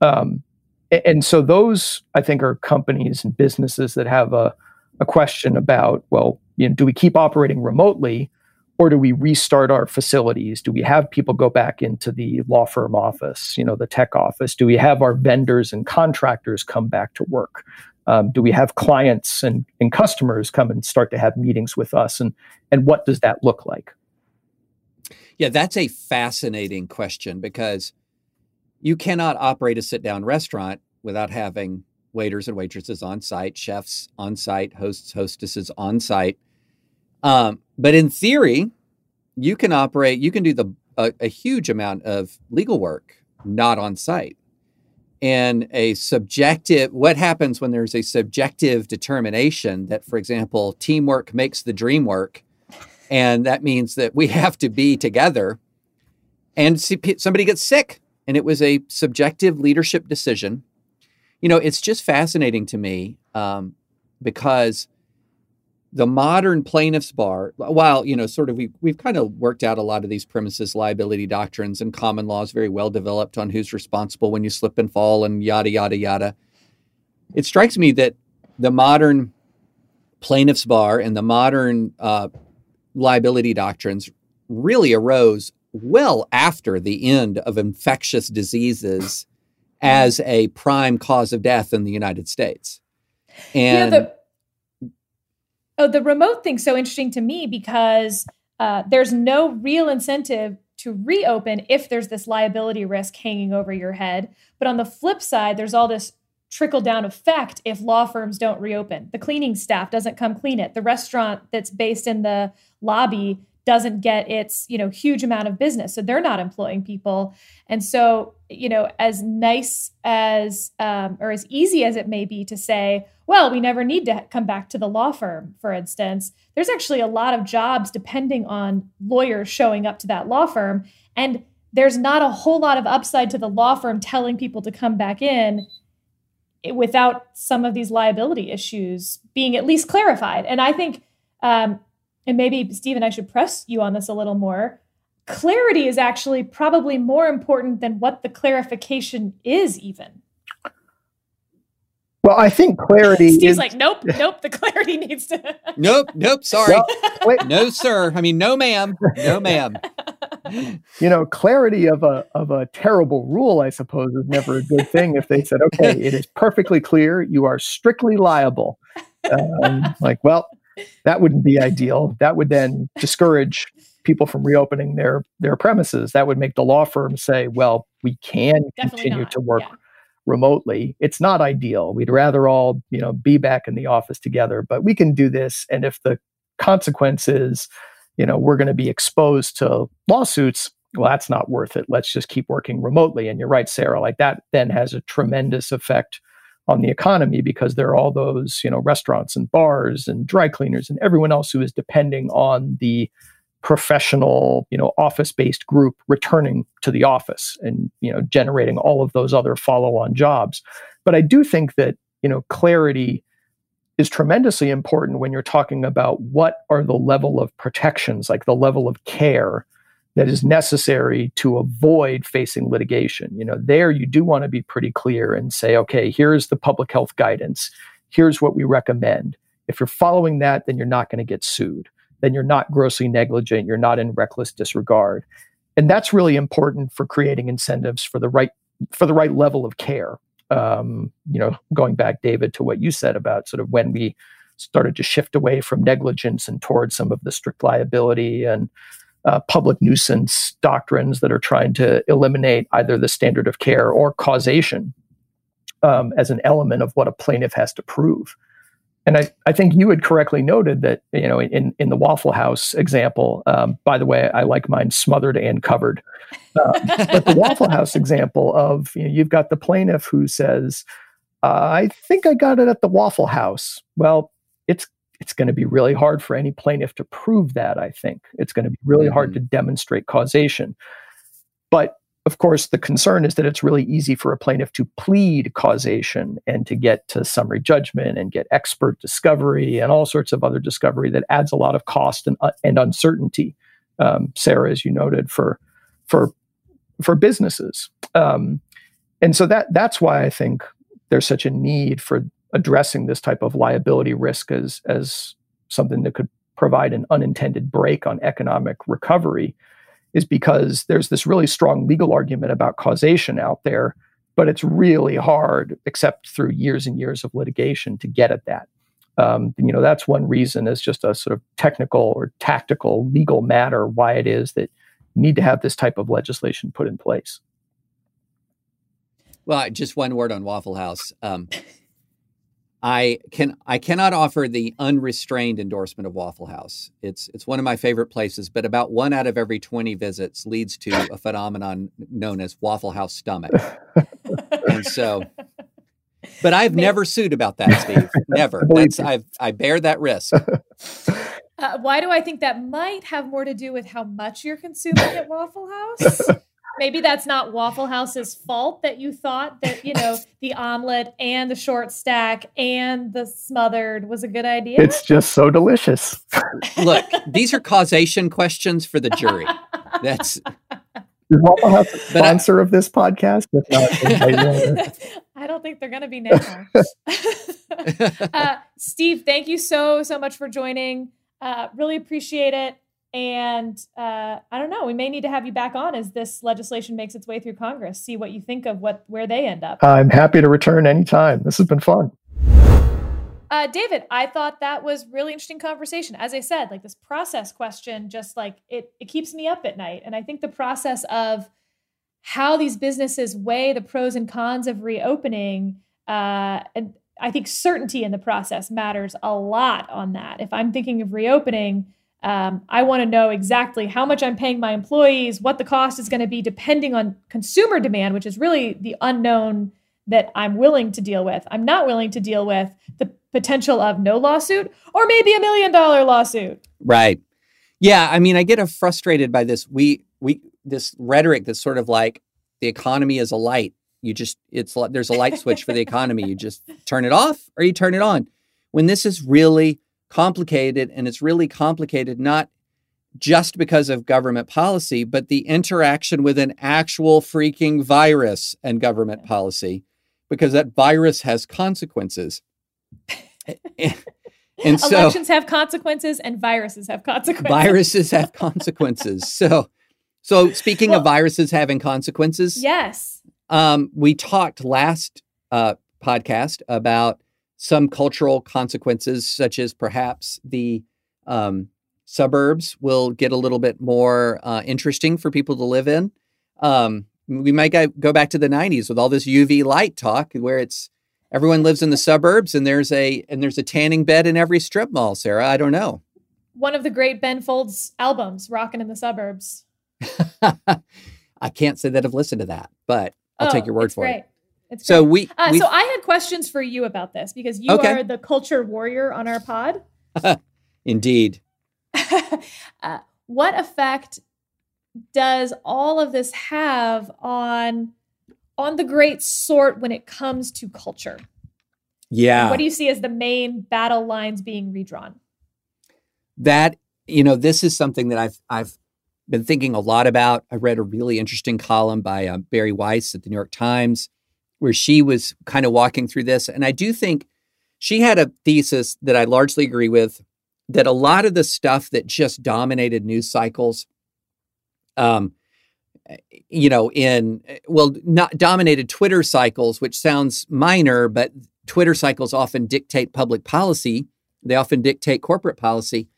Um, and so those, I think, are companies and businesses that have a, a question about, well, you know, do we keep operating remotely or do we restart our facilities? Do we have people go back into the law firm office you know the tech office? Do we have our vendors and contractors come back to work? Um, do we have clients and, and customers come and start to have meetings with us? And and what does that look like yeah that's a fascinating question because you cannot operate a sit down restaurant without having waiters and waitresses on site chefs on site hosts hostesses on site um, but in theory, you can operate, you can do the a, a huge amount of legal work not on site. And a subjective, what happens when there's a subjective determination that, for example, teamwork makes the dream work, and that means that we have to be together, and somebody gets sick, and it was a subjective leadership decision. You know, it's just fascinating to me um, because the modern plaintiff's bar, while you know, sort of we we've kind of worked out a lot of these premises liability doctrines and common laws very well developed on who's responsible when you slip and fall and yada yada yada. It strikes me that the modern plaintiff's bar and the modern uh, liability doctrines really arose well after the end of infectious diseases as a prime cause of death in the United States. And yeah, the- Oh, the remote thing's so interesting to me because uh, there's no real incentive to reopen if there's this liability risk hanging over your head. But on the flip side, there's all this trickle down effect if law firms don't reopen. The cleaning staff doesn't come clean it. The restaurant that's based in the lobby doesn't get its you know huge amount of business. So they're not employing people. And so you know as nice as um, or as easy as it may be to say well we never need to come back to the law firm for instance there's actually a lot of jobs depending on lawyers showing up to that law firm. And there's not a whole lot of upside to the law firm telling people to come back in without some of these liability issues being at least clarified. And i think um, and maybe Steven, I should press you on this a little more. Clarity is actually probably more important than what the clarification is, even. Well, I think clarity. Steve's is, like, nope, nope. The clarity needs to. nope, nope. Sorry, well, no, sir. I mean, no, ma'am, no, ma'am. You know, clarity of a of a terrible rule, I suppose, is never a good thing. If they said, "Okay, it is perfectly clear, you are strictly liable," um, like, well, that wouldn't be ideal. That would then discourage people from reopening their their premises. That would make the law firm say, "Well, we can Definitely continue not. to work Yeah. remotely. It's not ideal. We'd rather all, you know, be back in the office together, but we can do this. And if the consequence is, you know, we're going to be exposed to lawsuits, well, that's not worth it. Let's just keep working remotely. And you're right, Sarah, like that then has a tremendous effect on the economy because there are all those, you know, restaurants and bars and dry cleaners and everyone else who is depending on the professional, you know, office-based group returning to the office and, you know, generating all of those other follow-on jobs. But I do think that, you know, clarity is tremendously important when you're talking about what are the level of protections, like the level of care that is necessary to avoid facing litigation. You know, there you do want to be pretty clear and say, okay, here's the public health guidance. Here's what we recommend. If you're following that, then you're not going to get sued. Then you're not grossly negligent. You're not in reckless disregard. And that's really important for creating incentives for the right for the right level of care. Um, you know, going back, David, to what you said about sort of when we started to shift away from negligence and towards some of the strict liability and uh, public nuisance doctrines that are trying to eliminate either the standard of care or causation um, as an element of what a plaintiff has to prove. And I, I think you had correctly noted that, you know, in, in the Waffle House example, um, by the way, I like mine smothered and covered. Um, but the Waffle House example of, you know, you've got the plaintiff who says, uh, I think I got it at the Waffle House. Well, it's it's going to be really hard for any plaintiff to prove that, I think. It's going to be really hard Mhm. to demonstrate causation. But of course, the concern is that it's really easy for a plaintiff to plead causation and to get to summary judgment and get expert discovery and all sorts of other discovery that adds a lot of cost and, uh, and uncertainty. Um, Sarah, as you noted, for for for businesses, um, and so that that's why I think there's such a need for addressing this type of liability risk as as something that could provide an unintended brake on economic recovery is because there's this really strong legal argument about causation out there but it's really hard except through years and years of litigation to get at that um, you know that's one reason as just a sort of technical or tactical legal matter why it is that you need to have this type of legislation put in place Well, just one word on Waffle House. Um, I can I cannot offer the unrestrained endorsement of Waffle House. It's it's one of my favorite places, but about one out of every twenty visits leads to a phenomenon known as Waffle House stomach. And so, but I've never sued about that, Steve. Never. That's. I've I bear that risk. Uh, why do I think that might have more to do with how much you're consuming at Waffle House? Maybe that's not Waffle House's fault that you thought that, you know, the omelet and the short stack and the smothered was a good idea. it's just so delicious Look, these are causation questions for the jury. That's is waffle house a But I- of this podcast If not. I don't think they're going to be now. uh, Steve, thank you so, so much for joining. Uh, really appreciate it. And uh, I don't know, we may need to have you back on as this legislation makes its way through Congress, see what you think of what where they end up. i'm happy to return anytime this has been fun Uh, David, I thought that was really interesting conversation. As I said, like this process question, just like it, it keeps me up at night. And I think the process of how these businesses weigh the pros and cons of reopening, uh, and I think certainty in the process matters a lot on that. If I'm thinking of reopening, um, I want to know exactly how much I'm paying my employees, what the cost is going to be, depending on consumer demand, which is really the unknown that I'm willing to deal with. I'm not willing to deal with the potential of no lawsuit or maybe a million dollar lawsuit. Right. Yeah, I mean, I get frustrated by this. We we this rhetoric that's sort of like the economy is a light. You just it's there's a light switch for the economy. You just turn it off or you turn it on. When this is really complicated and it's really complicated not just because of government policy, but the interaction with an actual freaking virus and government policy because that virus has consequences. and, so elections have consequences and viruses have consequences. viruses have consequences. so, so speaking Well- of viruses having consequences, Yes. um, we talked last uh, podcast about some cultural consequences, such as perhaps the um, suburbs will get a little bit more uh, interesting for people to live in. Um, we might go, back to the '90s with all this UV light talk, where it's everyone lives in the suburbs and there's a and there's a tanning bed in every strip mall. Sarah, I don't know. One of the great Ben Folds albums, Rockin' in the Suburbs. I can't say that I've listened to that, but I'll Oh, take your word for great. it. It's So great. we, Uh, we so I had questions for you about this because you Okay. are the culture warrior on our pod. indeed. uh, what effect does all of this have on on the great sort when it comes to culture? Yeah. What do you see as the main battle lines being redrawn? that you know this is something that I've I've been thinking a lot about. I read a really interesting column by uh, Bari Weiss at the New York Times where she was kind of walking through this, and I do think she had a thesis that I largely agree with. That a lot of the stuff that just dominated news cycles, um, you know, in well, not dominated Twitter cycles, which sounds minor, but Twitter cycles often dictate public policy. They often dictate corporate policy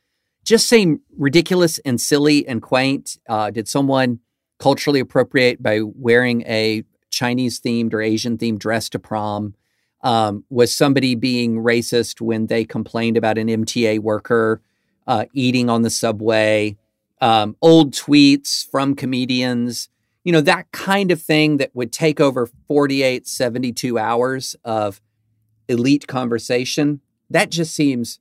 just seem ridiculous and silly and quaint. Uh, did someone culturally appropriate by wearing a Chinese themed or Asian themed dress to prom? Um, was somebody being racist when they complained about an MTA worker uh, eating on the subway? Um, old tweets from comedians, you know, that kind of thing that would take over 48, 72 hours of elite conversation. That just seems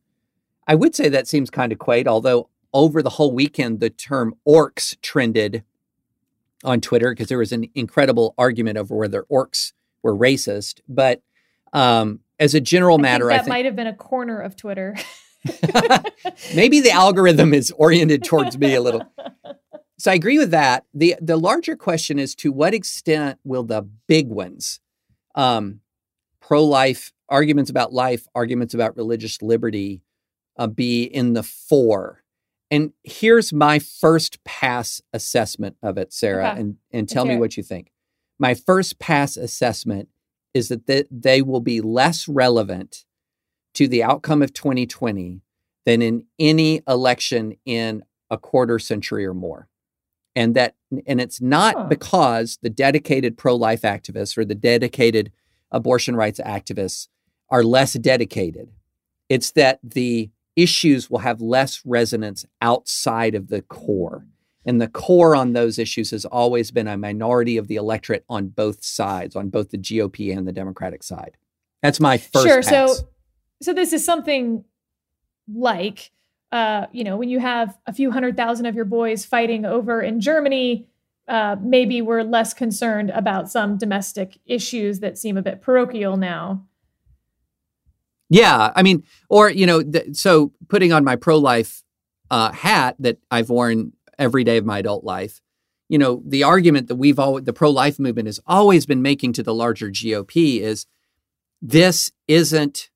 I would say that seems kind of quaint, although over the whole weekend, the term orcs trended on Twitter because there was an incredible argument over whether orcs were racist. But um, as a general matter, I I think that think, might have been a corner of Twitter. maybe the algorithm is oriented towards me a little. So I agree with that. the The larger question is to what extent will the big ones, um, pro life arguments about life, arguments about religious liberty, uh, be in the fore? And here's my first pass assessment of it, Sarah, Okay. and and tell me what you think. My first pass assessment is that th- they will be less relevant to the outcome of 2020 than in any election in a quarter century or more. And that and it's not Huh. because the dedicated pro-life activists or the dedicated abortion rights activists are less dedicated. It's that the issues will have less resonance outside of the core. And the core on those issues has always been a minority of the electorate on both sides, on both the GOP and the Democratic side. That's my first sure. pass. So, so this is something like, uh, you know, when you have a few hundred thousand of your boys fighting over in Germany, uh, maybe we're less concerned about some domestic issues that seem a bit parochial now. Yeah, I mean, or you know, th- so putting on my pro-life uh, hat that I've worn every day of my adult life, you know, the argument that we've always the pro-life movement has always been making to the larger GOP is this isn't.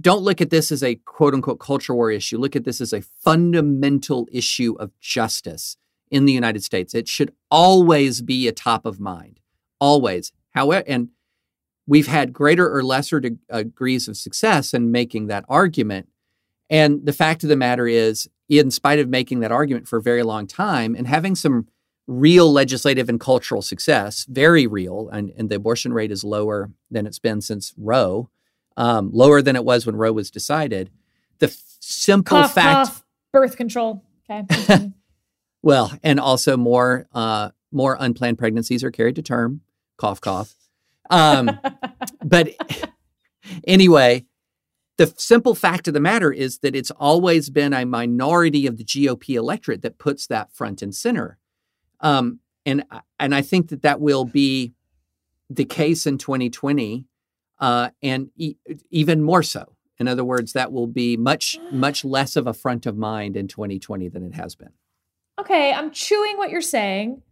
Don't look at this as a quote unquote culture war issue. Look at this as a fundamental issue of justice in the United States. It should always be a top of mind, always. However, and we've had greater or lesser de- uh, degrees of success in making that argument. And the fact of the matter is, in spite of making that argument for a very long time and having some real legislative and cultural success, very real, and, and the abortion rate is lower than it's been since Roe, um, lower than it was when Roe was decided. The f- simple Cough, fact, cough, birth control. Okay. well, and also more uh, more unplanned pregnancies are carried to term. Cough, cough. Um, but anyway, the simple fact of the matter is that it's always been a minority of the GOP electorate that puts that front and center. Um, and and I think that that will be the case in 2020, uh, and e- even more so. In other words, that will be much much less of a front of mind in 2020 than it has been. okay, I'm chewing what you're saying.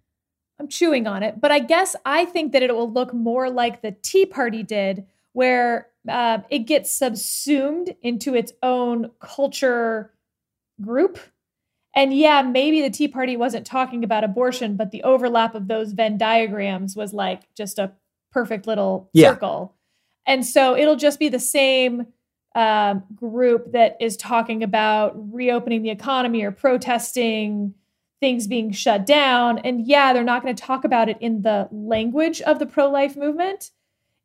I'm chewing on it, but I guess I think that it will look more like the Tea Party did, where uh, it gets subsumed into its own culture group. And yeah, maybe the Tea Party wasn't talking about abortion, but the overlap of those Venn diagrams was like just a perfect little Yeah. circle. And so it'll just be the same um, group that is talking about reopening the economy or protesting things being shut down. And yeah, they're not going to talk about it in the language of the pro life movement.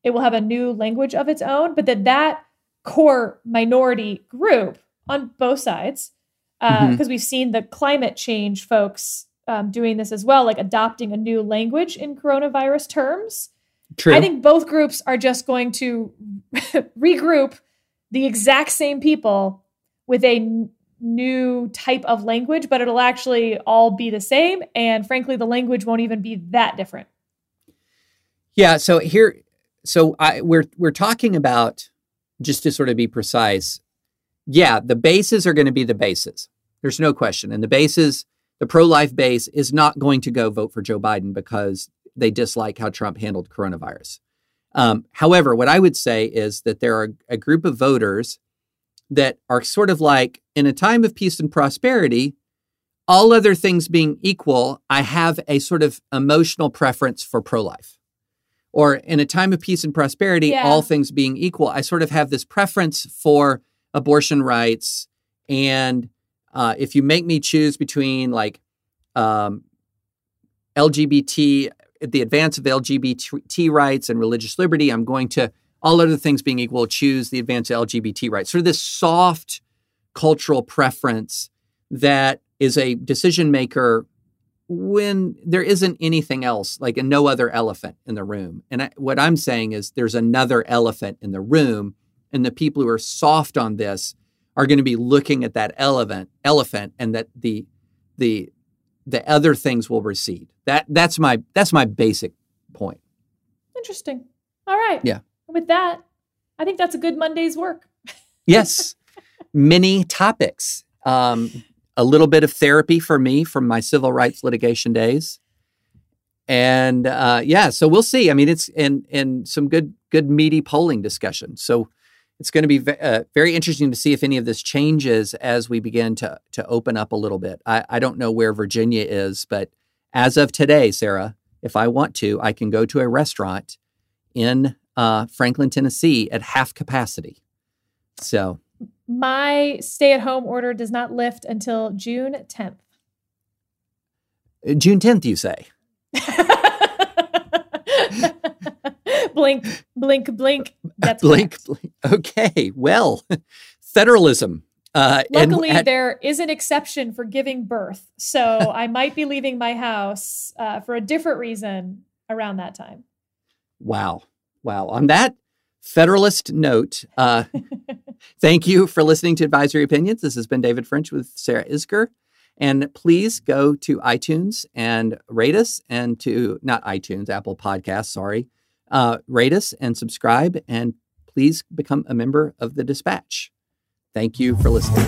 It will have a new language of its own, but that that core minority group on both sides, because Mhm. we've seen the climate change folks um, doing this as well, like adopting a new language in coronavirus terms. True. I think both groups are just going to regroup the exact same people with a new type of language, but it'll actually all be the same. And frankly, the language won't even be that different. Yeah. So here, so I, we're we're talking about just to sort of be precise. Yeah, the bases are going to be the bases. There's no question, and the bases, the pro-life base, is not going to go vote for Joe Biden because they dislike how Trump handled coronavirus. Um, however, what I would say is that there are a group of voters that are sort of like, in a time of peace and prosperity, all other things being equal, I have a sort of emotional preference for pro-life or in a time of peace and prosperity, Yeah. all things being equal, I sort of have this preference for abortion rights. And uh, if you make me choose between like um, LGBT, the advance of LGBT rights and religious liberty, I'm going to, all other things being equal, choose the advance of LGBT rights. Sort of this soft cultural preference that is a decision maker when there isn't anything else, like a no other elephant in the room. And I, what I'm saying is there's another elephant in the room, and the people who are soft on this are going to be looking at that elephant, elephant, and that the the the other things will recede. That that's my that's my basic point. Interesting. All right. Yeah. With that, I think that's a good Monday's work. Yes, many topics. Um, a little bit of therapy for me from my civil rights litigation days, and uh, yeah, so we'll see. I mean, it's and and some good good meaty polling discussion. So it's going to be ve- uh, very interesting to see if any of this changes as we begin to to open up a little bit. I, I don't know where Virginia is, but as of today, Sarah, if I want to, I can go to a restaurant in uh, Franklin, Tennessee, at half capacity. So My stay at home order does not lift until June 10th. uh, June 10th, you say? blink, blink, blink. That's blink, correct. blink. Okay, well, federalism. Uh, Luckily, at- there is an exception for giving birth. So I might be leaving my house uh, for a different reason around that time. wow, wow. On that federalist note, uh, thank you for listening to Advisory Opinions. This has been David French with Sarah Isgur. And please go to iTunes and rate us, and to not iTunes, Apple Podcasts, sorry. Uh, rate us and subscribe, and please become a member of the dispatch. Thank you for listening.